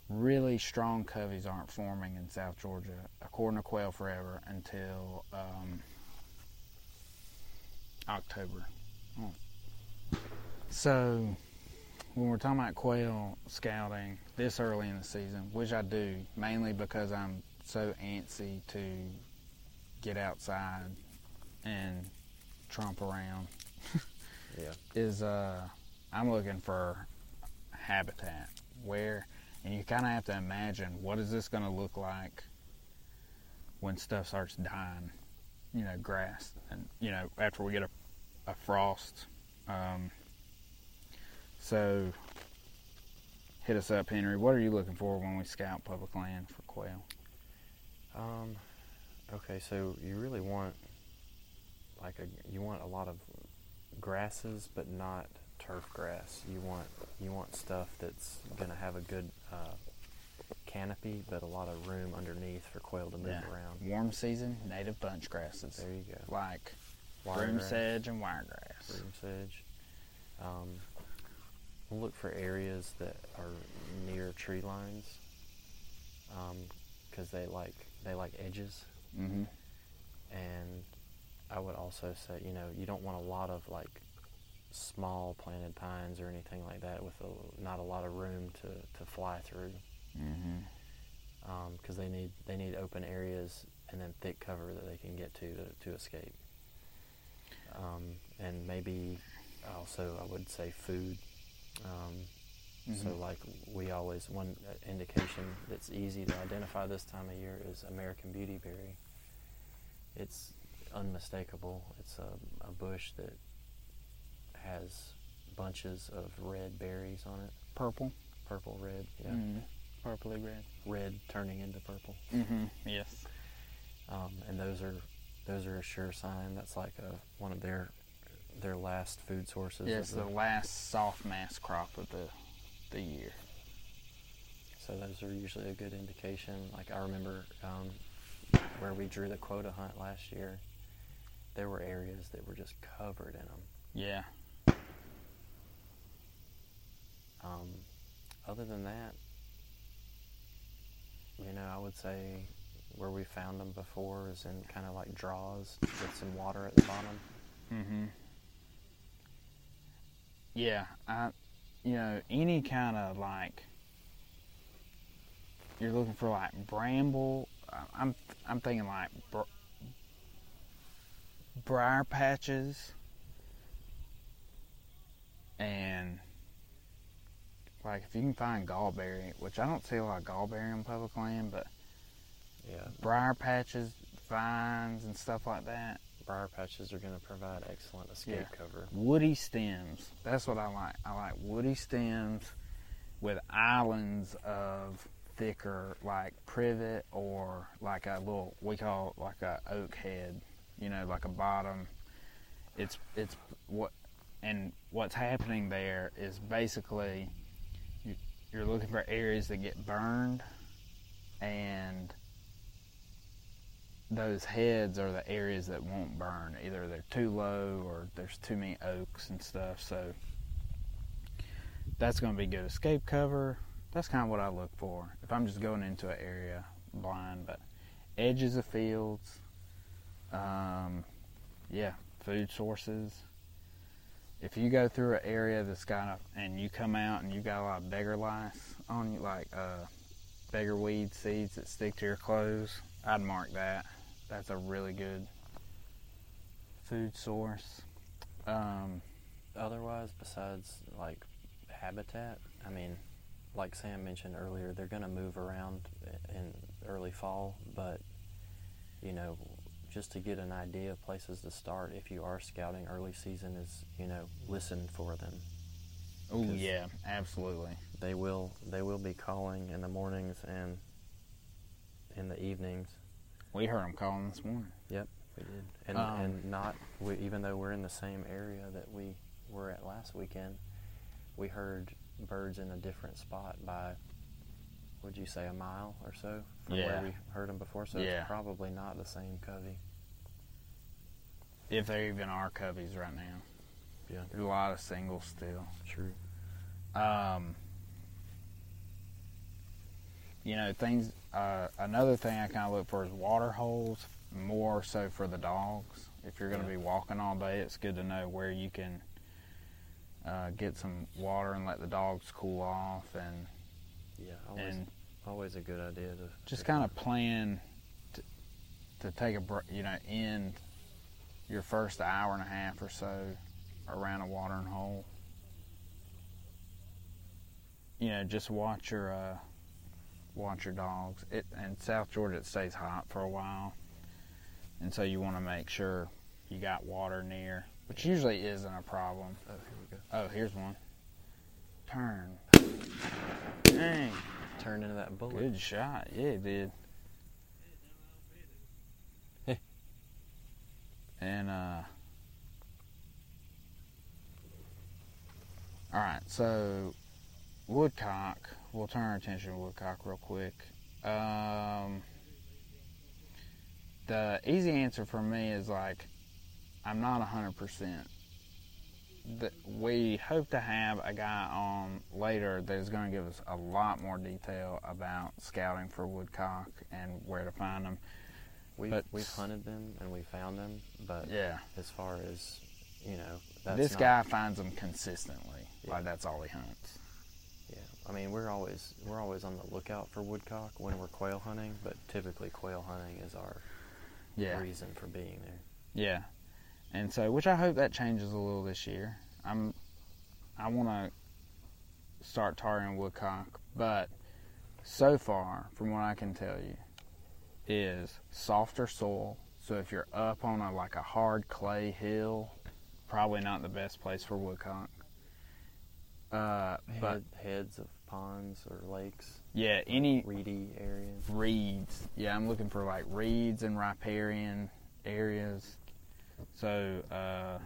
really strong coveys aren't forming in South Georgia, according to Quail Forever, until um, October. Oh. So, when we're talking about quail scouting this early in the season, which I do mainly because I'm so antsy to get outside and tromp around, [LAUGHS] Yeah. is uh, I'm looking for habitat where, and you kind of have to imagine what is this going to look like when stuff starts dying, you know, grass, and you know after we get a, a frost. Um, so, hit us up, Henry. What are you looking for when we scout public land for quail? Um, okay, so you really want like a you want a lot of grasses, but not turf grass. You want you want stuff that's gonna have a good uh, canopy, but a lot of room underneath for quail to move around. Warm season, native bunch grasses There you go. like broom sedge and wiregrass. broom sedge. Um, we'll look for areas that are near tree lines, because they like they like edges. hmm and I would also say, you know, you don't want a lot of like small planted pines or anything like that with a, not a lot of room to, to fly through Mm-hmm. because they need they need open areas and then thick cover that they can get to to, to escape. Um, and maybe also I would say food. Um, So Mhm. like we always one uh, indication that's easy to identify this time of year is American beautyberry. It's unmistakable. It's a, a bush that has bunches of red berries on it, Purple. purple red, yeah, Mm. Purpley red. red turning into purple. Mm-hmm. Yes. um, and those are those are a sure sign. That's like a one of their their last food sources. Yeah, it's the- the last soft mass crop of the the year. so those are usually a good indication. Like I remember um, where we drew the quota hunt last year, there were areas that were just covered in them. Yeah. Um, other than that, you know, I would say where we found them before is in kind of like draws with some water at the bottom. Mm-hmm. Yeah, I, you know, any kind of like, you're looking for like bramble. I'm I'm thinking like br- briar patches, and like if you can find gallberry, which I don't see a lot of gallberry on public land, but Yeah, briar patches, vines, and stuff like that. Briar patches are going to provide excellent escape Yeah. cover. woody stems. That's what I like. I like woody stems with islands of thicker, like privet or like a little we call it like a oak head. You know, like a bottom. It's it's what and what's happening there is basically you're looking for areas that get burned and those heads are the areas that won't burn. Either they're too low or there's too many oaks and stuff. So that's going to be good escape cover. That's kind of what I look for if I'm just going into an area blind. But edges of fields, um, yeah, food sources. If you go through an area that's got a, and you come out and you got a lot of beggar lice on you, like uh, beggar weed seeds that stick to your clothes, I'd mark that. That's a really good food source. Um, Otherwise, besides like habitat, I mean, like Sam mentioned earlier, they're going to move around in early fall, but you know, just to get an idea of places to start if you are scouting early season is, you know, listen for them. Oh yeah, absolutely. They will they will be calling in the mornings and in the evenings. We heard them calling this morning. Yep, we did, and Um, and not we, even though we're in the same area that we were at last weekend, we heard birds in a different spot by, would you say a mile or so from Yeah. where we heard them before? So Yeah. it's probably not the same covey. If there even are coveys right now, Yeah, there's a lot of singles still. true. Um, you know, things. Uh, another thing I kind of look for is water holes, more so for the dogs. If you're going to Yeah. be walking all day, it's good to know where you can uh, get some water and let the dogs cool off, and Yeah, always and always a good idea to just kind of plan to, to take a br- you know end your first hour and a half or so around a watering hole. You know, just watch your uh, watch your dogs. It in South Georgia it stays hot for a while, and so you want to make sure you got water near, which usually isn't a problem. Oh, here we go. Oh, here's one. Turn. Dang. Turned into that bullet. Good shot. Yeah, it did. and uh All right, so woodcock. We'll turn our attention to woodcock real quick. Um the easy answer for me is like I'm not 100% that we hope to have a guy on later that is going to give us a lot more detail about scouting for woodcock and where to find them. We've But- we've hunted them and we found them, but Yeah. as far as you know, that's this not- guy finds them consistently. Yeah. Like that's all he hunts. I mean we're always we're always on the lookout for woodcock when we're quail hunting, but typically quail hunting is our Yeah. reason for being there. Yeah. And so, which I hope that changes a little this year. I'm, I want to start targeting woodcock, but so far, from what I can tell you, is softer soil. So if you're up on a like a hard clay hill, probably not the best place for woodcock. Uh, but Head, heads of ponds or lakes, yeah, any reedy areas. reeds. Yeah, I'm looking for like reeds and riparian areas. So uh,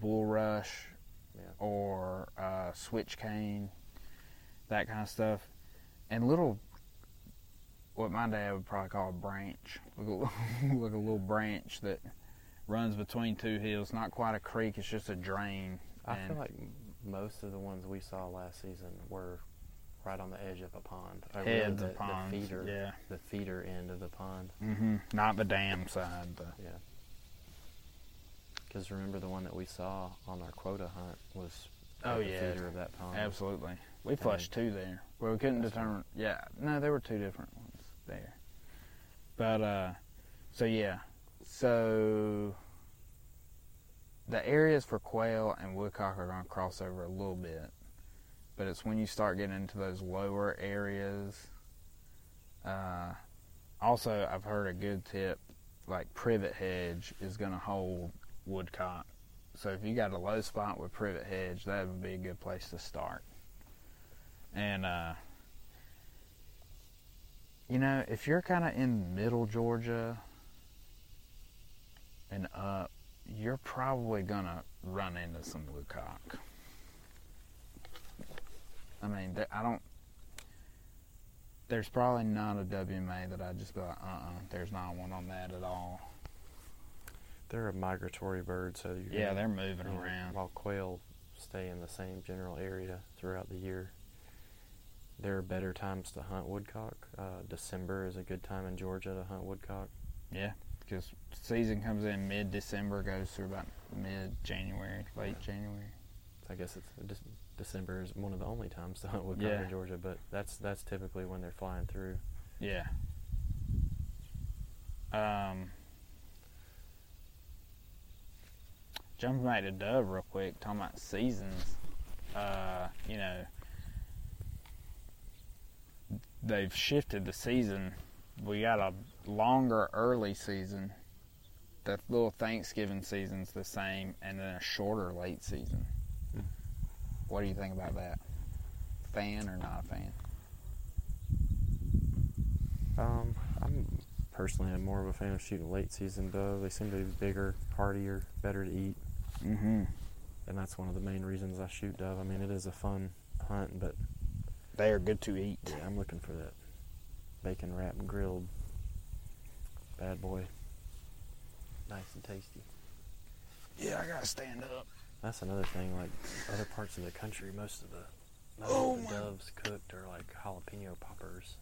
bulrush Yeah. or uh, switch cane, that kind of stuff, and little. What my dad would probably call a branch, like a, [LAUGHS] like a little branch that runs between two hills. Not quite a creek; it's just a drain. I and- feel like most of the ones we saw last season were right on the edge of a pond. Heads the, of ponds. The feeder, Yeah. the feeder end of the pond. hmm Not the dam side, but Yeah. Because remember the one that we saw on our quota hunt was Oh, yeah. feeder of that pond. Absolutely. We flushed two there. Well, we couldn't determine. Yeah, no, there were two different ones there. But, uh, so yeah. So, the areas for quail and woodcock are going to cross over a little bit. But it's when you start getting into those lower areas. Uh, also, I've heard a good tip like privet hedge is going to hold woodcock. So if you got a low spot with privet hedge, that would be a good place to start. And uh, you know, if you're kind of in middle Georgia and up, you're probably gonna run into some woodcock. I mean, I don't. There's probably not a WMA that I just like, uh, uh there's not one on that at all. They're a migratory bird, so you Yeah, they're moving you know, around. While quail stay in the same general area throughout the year. There are better times to hunt woodcock. Uh, December is a good time in Georgia to hunt woodcock. Yeah, because season comes in mid December, goes through about mid January, late January. I guess it's Dec- December is one of the only times to hunt woodcock Yeah. in Georgia, but that's that's typically when they're flying through. Yeah. Um, jumping back to dove real quick, talking about seasons. Uh, you know, they've shifted the season. We got a longer early season. The little Thanksgiving season's the same, and then a shorter late season. Hmm. What do you think about that? Fan or not a fan? Um, I'm personally I'm more of a fan of shooting late season dove. They seem to be bigger, heartier, better to eat, Mm-hmm. and that's one of the main reasons I shoot dove. I mean, it is a fun hunt, but They are good to eat. yeah, I'm looking for that bacon wrapped grilled bad boy. Nice and tasty. Yeah, I gotta stand up. That's another thing. Like other parts of the country, most of the most Oh of the doves cooked are like jalapeno poppers.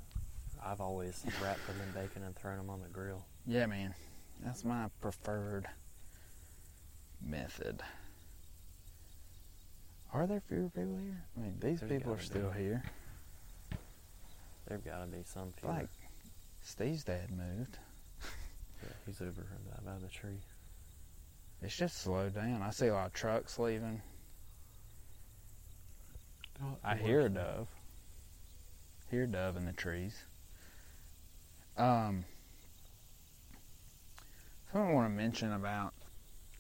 I've always wrapped them in bacon and thrown them on the grill. Yeah, man. That's my preferred method. Are there fewer people here? I mean, these There's people are still be. here. There've got to be some few. Like, Steve's dad moved. He's over by- by the tree. It's just slowed down. I see a lot of trucks leaving. I hear a dove. Hear a dove in the trees. Um, something I want to mention about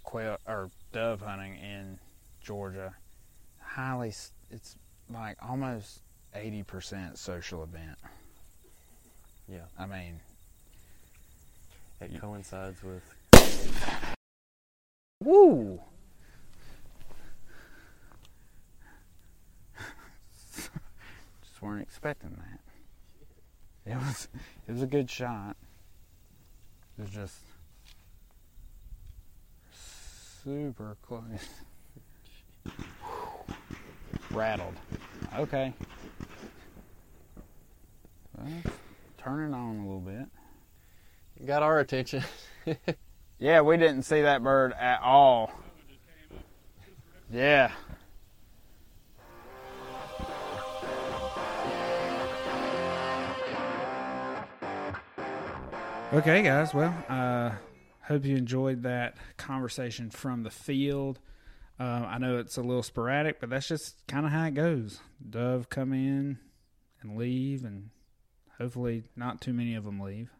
quail or dove hunting in Georgia. Highly, it's like almost eighty percent social event. Yeah, I mean, it You- coincides with woo. [LAUGHS] Just weren't expecting that. It was it was a good shot. It was just super close. Rattled. Okay. Well, turning on a little bit. Got our attention. [LAUGHS] Yeah, we didn't see that bird at all. Yeah. Okay, guys. Well, uh, hope you enjoyed that conversation from the field. Uh, I know it's a little sporadic, but that's just kind of how it goes. Dove come in and leave, and hopefully not too many of them leave.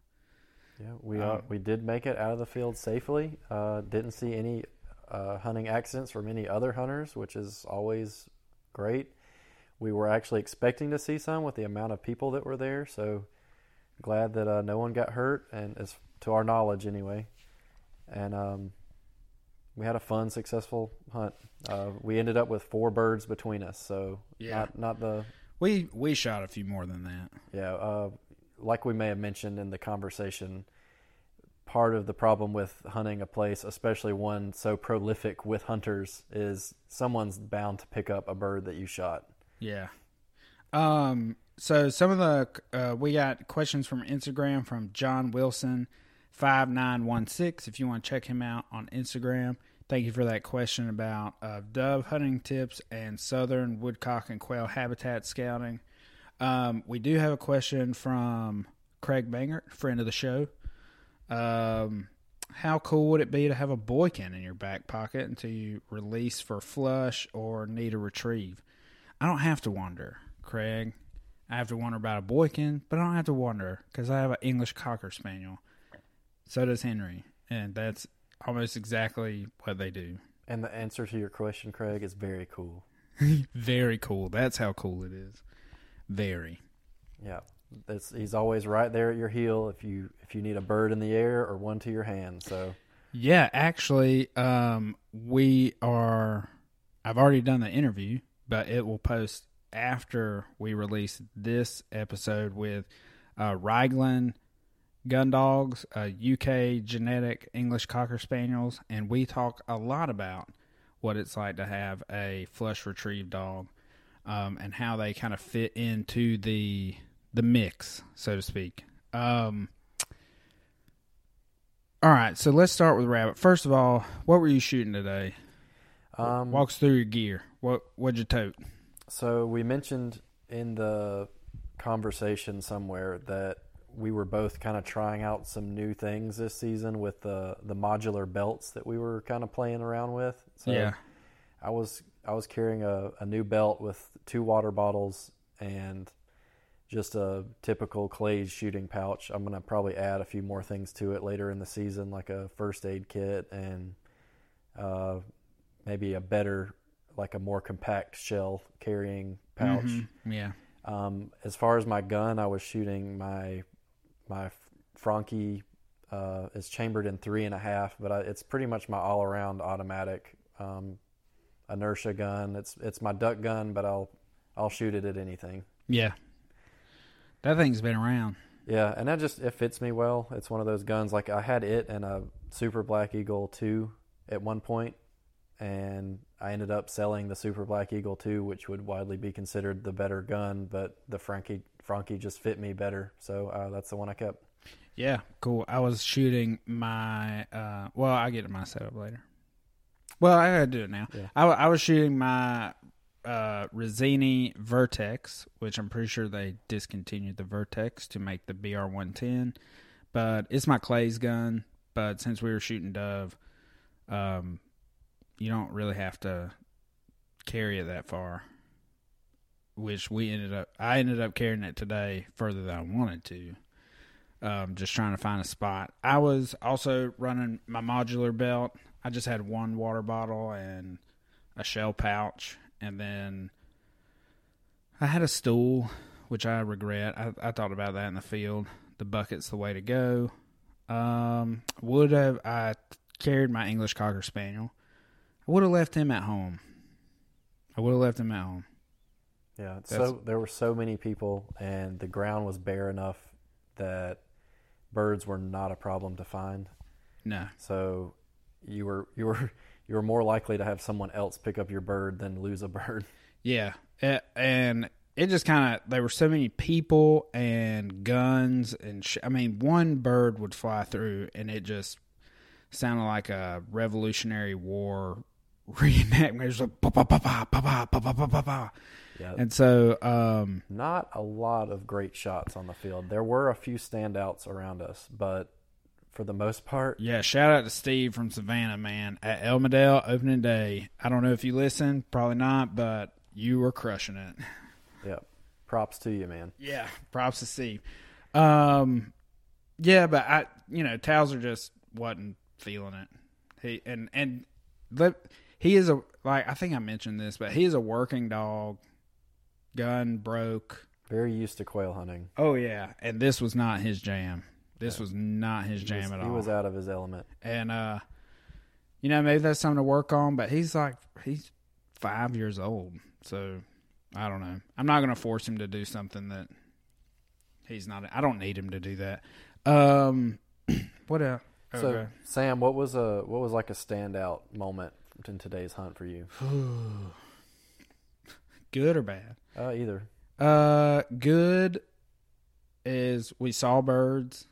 Yeah, we Um, uh, we did make it out of the field safely. Uh, didn't see any uh, hunting accidents from any other hunters, which is always great. We were actually expecting to see some with the amount of people that were there, so glad that uh, no one got hurt, and as to our knowledge, anyway. And um, we had a fun, successful hunt. Uh, we ended up with four birds between us, so Yeah. not not the We we shot a few more than that. yeah, uh, like we may have mentioned in the conversation, part of the problem with hunting a place, especially one so prolific with hunters, is someone's bound to pick up a bird that you shot. Yeah. Um. So some of the uh, we got questions from Instagram from John Wilson five nine one six. If you want to check him out on Instagram, thank you for that question about uh, dove hunting tips and southern woodcock and quail habitat scouting. Um, we do have a question from Craig Bangert, friend of the show. Um, how cool would it be to have a boykin in your back pocket until you release for flush or need a retrieve? I don't have to wonder, Craig. I have to wonder about a boykin, but I don't have to wonder because I have an English cocker spaniel. So does Henry, and that's almost exactly what they do. And the answer to your question, Craig, is very cool. [LAUGHS] Very cool. That's how cool it is. Very. Yeah, it's, he's always right there at your heel if you if you need a bird in the air or one to your hand. So Yeah, actually, um, we are. I've already done the interview, but it will post after we release this episode with uh, Raglan Gun Dogs, uh, UK genetic English Cocker Spaniels, and we talk a lot about what it's like to have a flush retrieve dog um, and how they kind of fit into the the mix, so to speak. Um, all right, so let's start with rabbit. First of all, what were you shooting today? um, Walk us through your gear. What what'd you tote? So we mentioned in the conversation somewhere that we were both kind of trying out some new things this season with the the modular belts that we were kind of playing around with. So yeah, I was I was carrying a, a new belt with two water bottles and just a typical Clay's shooting pouch. I'm gonna probably add a few more things to it later in the season, like a first aid kit and uh, maybe a better, like a more compact shell carrying pouch. Mhm. yeah, Um, as far as my gun, I was shooting my my Franchi uh, is chambered in three and a half, but I, it's pretty much my all around automatic um, inertia gun. It's it's my duck gun, but I'll I'll shoot it at anything. yeah. That thing's been around. Yeah, and that just it fits me well. It's one of those guns like I had it and a Super Black Eagle two at one point, and I ended up selling the Super Black Eagle two, which would widely be considered the better gun, but the Franchi Franchi just fit me better, so uh, that's the one I kept. Yeah, cool. I was shooting my. Uh, well, I'll get to my setup later. Well, I gotta do it now. Yeah. I, I was shooting my uh, Vertex, which I'm pretty sure they discontinued the Vertex to make the BR 110, but it's my Clay's gun. But since we were shooting Dove, um, you don't really have to carry it that far. Which we ended up, I ended up carrying it today further than I wanted to um, just trying to find a spot. I was also running my modular belt. I just had one water bottle and a shell pouch, and then I had a stool, which I regret. I, I thought about that in the field. The bucket's the way to go. Um, would have I carried my English Cocker Spaniel? I would have left him at home. I would have left him at home. Yeah, so there were so many people, and the ground was bare enough that birds were not a problem to find. No, So you were you were you were more likely to have someone else pick up your bird than lose a bird. Yeah, and it just kind of there were so many people and guns and sh- I mean, one bird would fly through and it just sounded like a Revolutionary War reenactment. It was like pa pa pa pa pa pa pa pa pa pa. Yeah. And so, um, Not a lot of great shots on the field. There were a few standouts around us, but for the most part, yeah, shout out to Steve from Savannah, man, at Elmodel opening day. I don't know if you listen, probably not, but you were crushing it. yeah, props to you, man. Yeah, props to Steve. Um, yeah, but I, you know, Towser just wasn't feeling it. He and and he is a like I think I mentioned this, but he is a working dog. Gun broke. Very used to quail hunting. Oh yeah, and this was not his jam. This was not his jam was, at all. he was out of his element. and uh, you know, maybe that's something to work on. But he's like he's five years old, so I don't know. I'm not going to force him to do something that he's not. I don't need him to do that. Um, [CLEARS THROAT] what else? So, Okay. Sam, what was a what was like a standout moment in today's hunt for you? [SIGHS] good or bad? Uh, either. Uh, good is we saw birds,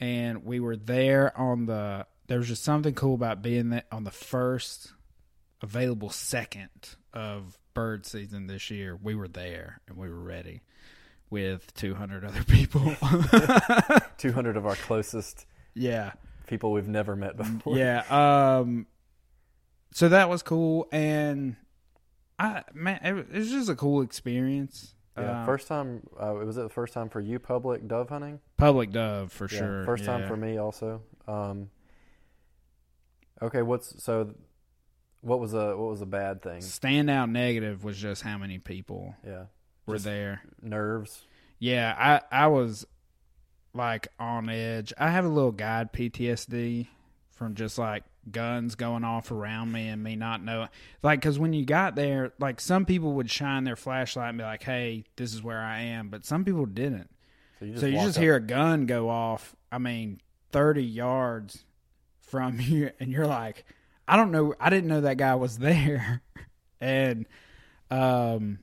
and we were there on the. There was just something cool about being there on the first available second of bird season this year. We were there and we were ready with 200 other people. [LAUGHS] Two hundred of our closest yeah. people we've never met before. Yeah. Um. So that was cool, and I man, it was just a cool experience. Yeah, Um, first time. Uh, was it the first time for you public dove hunting? public dove for Yeah, sure. First time for me also. Um, okay, what's so? What was a what was a bad thing? Standout negative was just how many people Yeah, were Just- there. nerves. Yeah, I I was like on edge. I have a little guide PTSD from just like guns going off around me and me not knowing. Like, because when you got there, like some people would shine their flashlight and be like, "Hey, this is where I am," but some people didn't. So you just so you just hear a gun go off. I mean, thirty yards from [LAUGHS] you, and you're like, I don't know. I didn't know that guy was there, [LAUGHS] and um,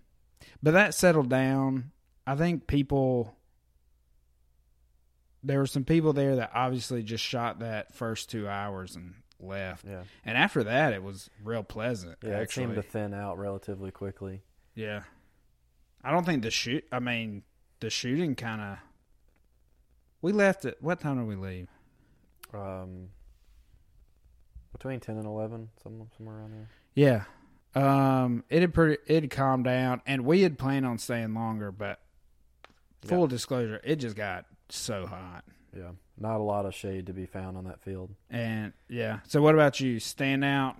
but that settled down. I think people. There were some people there that obviously just shot that first two hours and left, Yeah, and after that, it was real pleasant. yeah. It seemed to thin out relatively quickly. Yeah. I don't think the shoot I mean, the shooting kind of We left at what time did we leave? Um, between ten and eleven, some somewhere around there. Yeah. Um it had pretty it had calmed down and we had planned on staying longer, but full Yeah. disclosure, it just got so hot. Yeah, not a lot of shade to be found on that field. And yeah. So what about you? Stand out?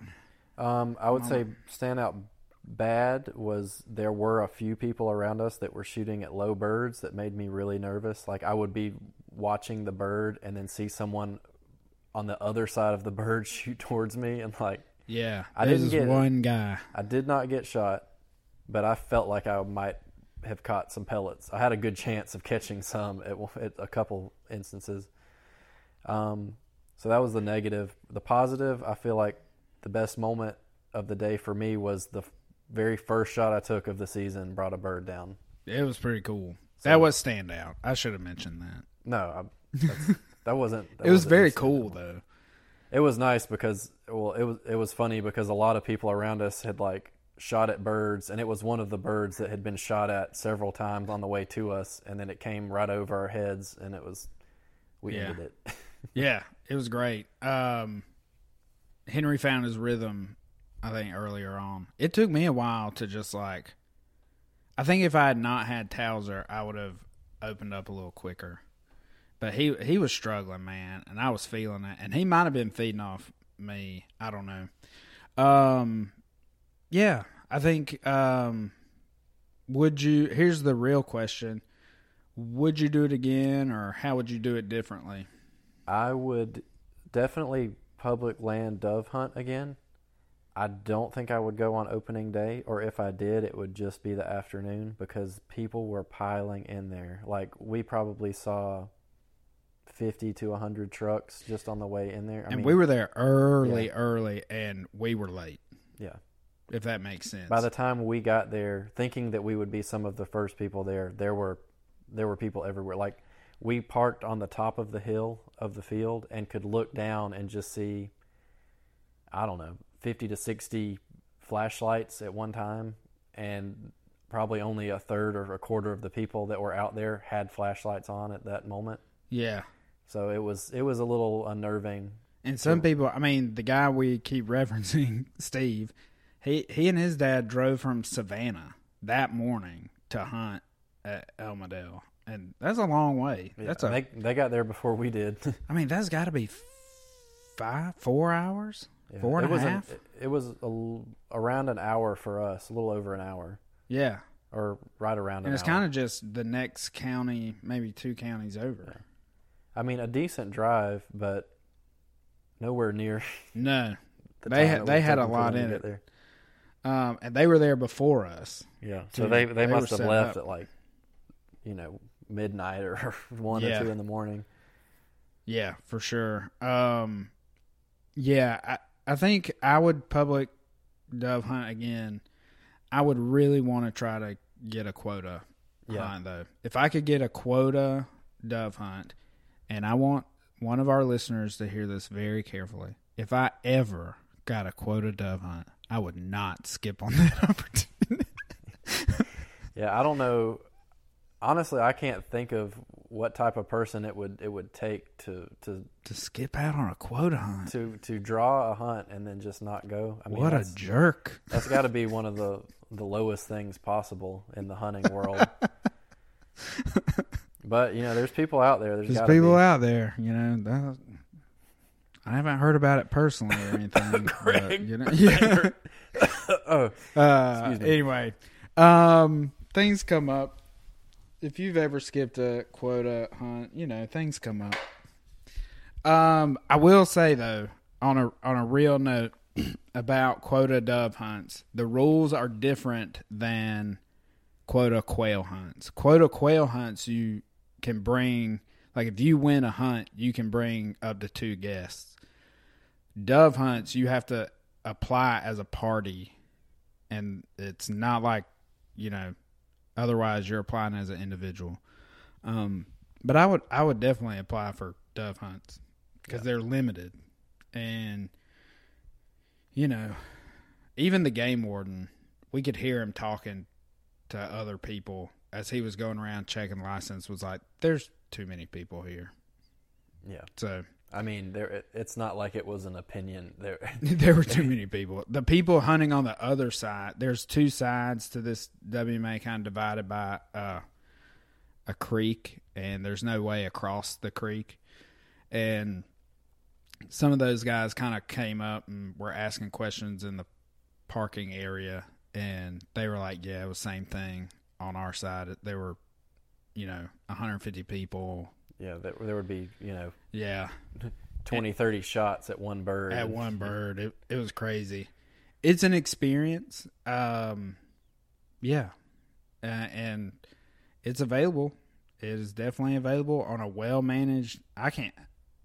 Um, I would say stand out bad was there were a few people around us that were shooting at low birds that made me really nervous. Like I would be watching the bird and then see someone on the other side of the bird [LAUGHS] shoot towards me and like Yeah. I didn't get- one guy. I did not get shot, but I felt like I might have caught some pellets. I had a good chance of catching some at, at a couple instances. Um, so that was the negative. The positive, I feel like the best moment of the day for me was the very first shot I took of the season brought a bird down. It was pretty cool. So- that was standout. I should have mentioned that. No, I, [LAUGHS] that wasn't. that it was very cool though. It was nice because well, it was it was funny because a lot of people around us had like shot at birds, and it was one of the birds that had been shot at several times on the way to us, and then it came right over our heads, and it was we Yeah. ended it. [LAUGHS] Yeah, it was great. Um, Henry found his rhythm, I think, earlier on. It took me a while to just like. I think if I had not had Towser, I would have opened up a little quicker. But he he was struggling, man, and I was feeling it. And he might have been feeding off me. I don't know. Um, yeah, I think. Um, would you? Here's the real question: Would you do it again, or how would you do it differently? I would definitely public land dove hunt again. I don't think I would go on opening day, or if I did, it would just be the afternoon because people were piling in there. Like we probably saw fifty to hundred trucks just on the way in there. I and mean, we were there early, Yeah. early, and we were late. yeah, if that makes sense. By the time we got there, thinking that we would be some of the first people there, there were there were people everywhere. Like we parked on the top of the hill of the field and could look down and just see I don't know, 50 to 60 flashlights at one time and probably only a third or a quarter of the people that were out there had flashlights on at that moment. yeah. So it was it was a little unnerving. And some people, I mean, the guy we keep [LAUGHS] referencing, Steve, he he and his dad drove from Savannah that morning to hunt at Elmodel, and that's a long way. That's a, they they got there before we did. [LAUGHS] I mean, that's got to be five, four hours, Yeah, four and it a was an- half. it, it was a around an hour for us, a little over an hour, yeah, or right around an and it's kind of just the next county, maybe two counties over. I mean, a decent drive, but nowhere near. [LAUGHS] No, The They had- they had a lot in it. There. um, and they were there before us. Yeah, so they they, they must have left up. at like, you know, midnight or [LAUGHS] one Yeah. or two in the morning. Yeah, for sure. Um, yeah, I, I think I would public dove hunt again. I would really want to try to get a quota Yeah. hunt though. If I could get a quota dove hunt, and I want one of our listeners to hear this very carefully. If I ever got a quota dove hunt, I would not skip on [LAUGHS] that opportunity. Yeah, I don't know. Honestly, I can't think of what type of person it would it would take to to to skip out on a quota hunt. to to draw a hunt and then just not go. I mean, what a jerk. that's got to be one of the the lowest things possible in the hunting world. [LAUGHS] but you know, there's people out there. There's, There's people be. out there, you know. That, I haven't heard about it personally or [LAUGHS] anything. but, you know, yeah. [LAUGHS] oh, Uh, Excuse me. anyway, um, things come up. If you've ever skipped a quota hunt, you know things come up. Um, I will say though, on a on a real note [CLEARS THROAT] about quota dove hunts, the rules are different than quota quail hunts. Quota quail hunts, you can bring like if you win a hunt, you can bring up to two guests. Dove hunts, you have to apply as a party and it's not like you know otherwise you're applying as an individual. Um but i would i would definitely apply for dove hunts because they're limited. And you know even the game warden we could hear him talking to other people as he was going around checking license was like there's too many people here. Yeah. so I mean, there. It's not like it was an opinion. There. [LAUGHS] there were too many people. The people hunting on the other side. There's two sides to this WMA, kind of divided by uh, a creek, and there's no way across the creek. And some of those guys kind of came up and were asking questions in the parking area, and they were like, "Yeah, it was same thing on our side. There were, you know, 150 people. Yeah, there, there would be you know Yeah, 20, 30 shots at one bird. at one bird. It it was crazy. It's an experience. Um, yeah, uh, and it's available. It is definitely available on a well managed. I can't.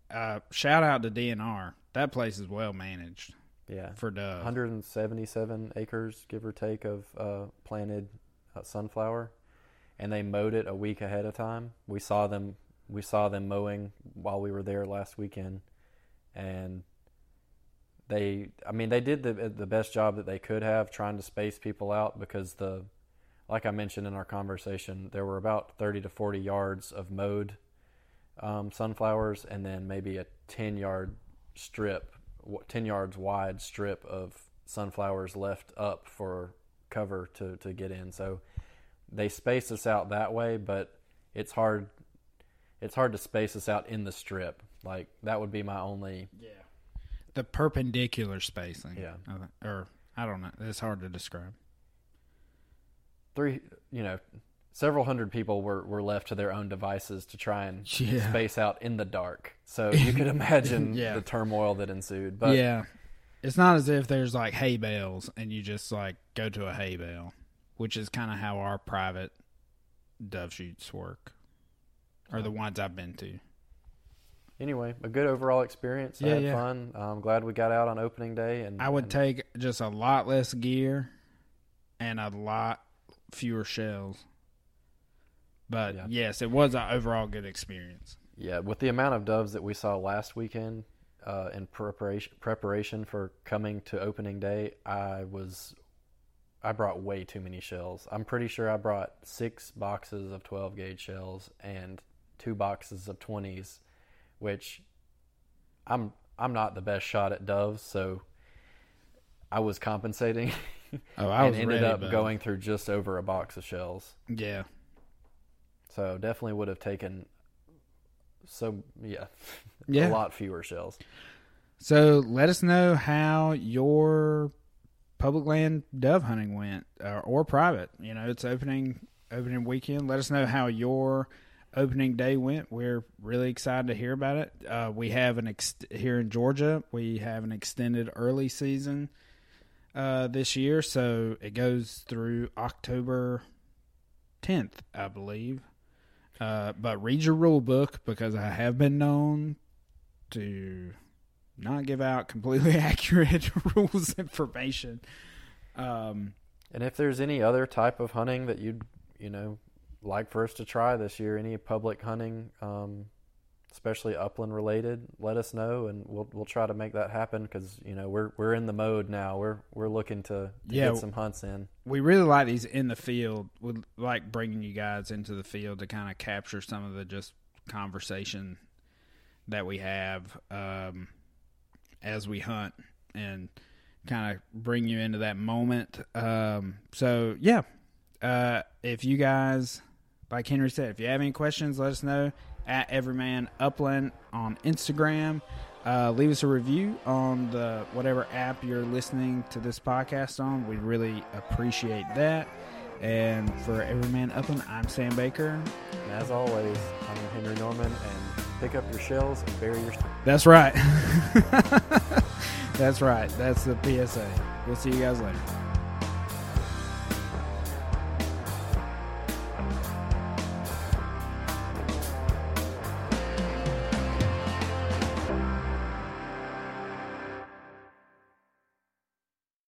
Uh, shout out to DNR. That place is well managed Yeah. for dove. 177 acres, give or take, of uh, planted uh, sunflower, and they mowed it a week ahead of time. We saw them. We saw them mowing while we were there last weekend, and they. I mean, they did the the best job that they could have trying to space people out because the, like I mentioned in our conversation, there were about 30 to 40 yards of mowed um, sunflowers, and then maybe a 10 yard strip, 10 yards wide strip of sunflowers left up for cover to, to get in. So they spaced us out that way, but it's hard. It's hard to space us out in the strip. Like that would be my only. Yeah, the perpendicular spacing. Yeah. Or I don't know. It's hard to describe. Three, you know, several hundred people were, were left to their own devices to try and [LAUGHS] Yeah. space out in the dark. So [LAUGHS] you could imagine Yeah. the turmoil that ensued. But yeah, it's not as if there's like hay bales and you just like go to a hay bale, which is kind of how our private dove shoots work, or the ones I've been to. anyway, a good overall experience. I Yeah, had yeah. fun. I'm glad we got out on opening day. And I would and take just a lot less gear and a lot fewer shells. But Yeah. yes, it was an overall good experience. Yeah, with the amount of doves that we saw last weekend uh, in preparation preparation for coming to opening day, I was I brought way too many shells. I'm pretty sure I brought six boxes of 12 gauge shells and two boxes of 20s, which I'm I'm not the best shot at doves, so I was compensating [LAUGHS] Oh, I and was ended ready, up bud. going through just over a box of shells. Yeah. So definitely would have taken so yeah, [LAUGHS] Yeah. a lot fewer shells. So let us know how your public land dove hunting went, uh, or private. You know, it's opening opening weekend. Let us know how your opening day went. We're really excited to hear about it. Uh, we have an ex- here in Georgia. We have an extended early season uh, this year, so it goes through October tenth, I believe. Uh, but read your rule book because I have been known to not give out completely [LAUGHS] accurate [LAUGHS] rules information. Um, And if there's any other type of hunting that you'd, you know, like for us to try this year, any public hunting, um, especially upland related, let us know, and we'll we'll try to make that happen because you know we're we're in the mode now. We're we're looking to, to Yeah. get some hunts in. we really like these in the field. We like bringing you guys into the field to kind of capture some of the just conversation that we have um, as we hunt and kind of bring you into that moment. Um, so yeah, uh, if you guys, like Henry said, if you have any questions, let us know at Everyman Upland on Instagram. Uh, leave us a review on the whatever app you're listening to this podcast on. We really appreciate that. And for Everyman Upland, I'm Sam Baker. And as always, I'm Henry Norman, and pick up your shells and bury your. That's right. [LAUGHS] That's right. That's the PSA. We'll see you guys later.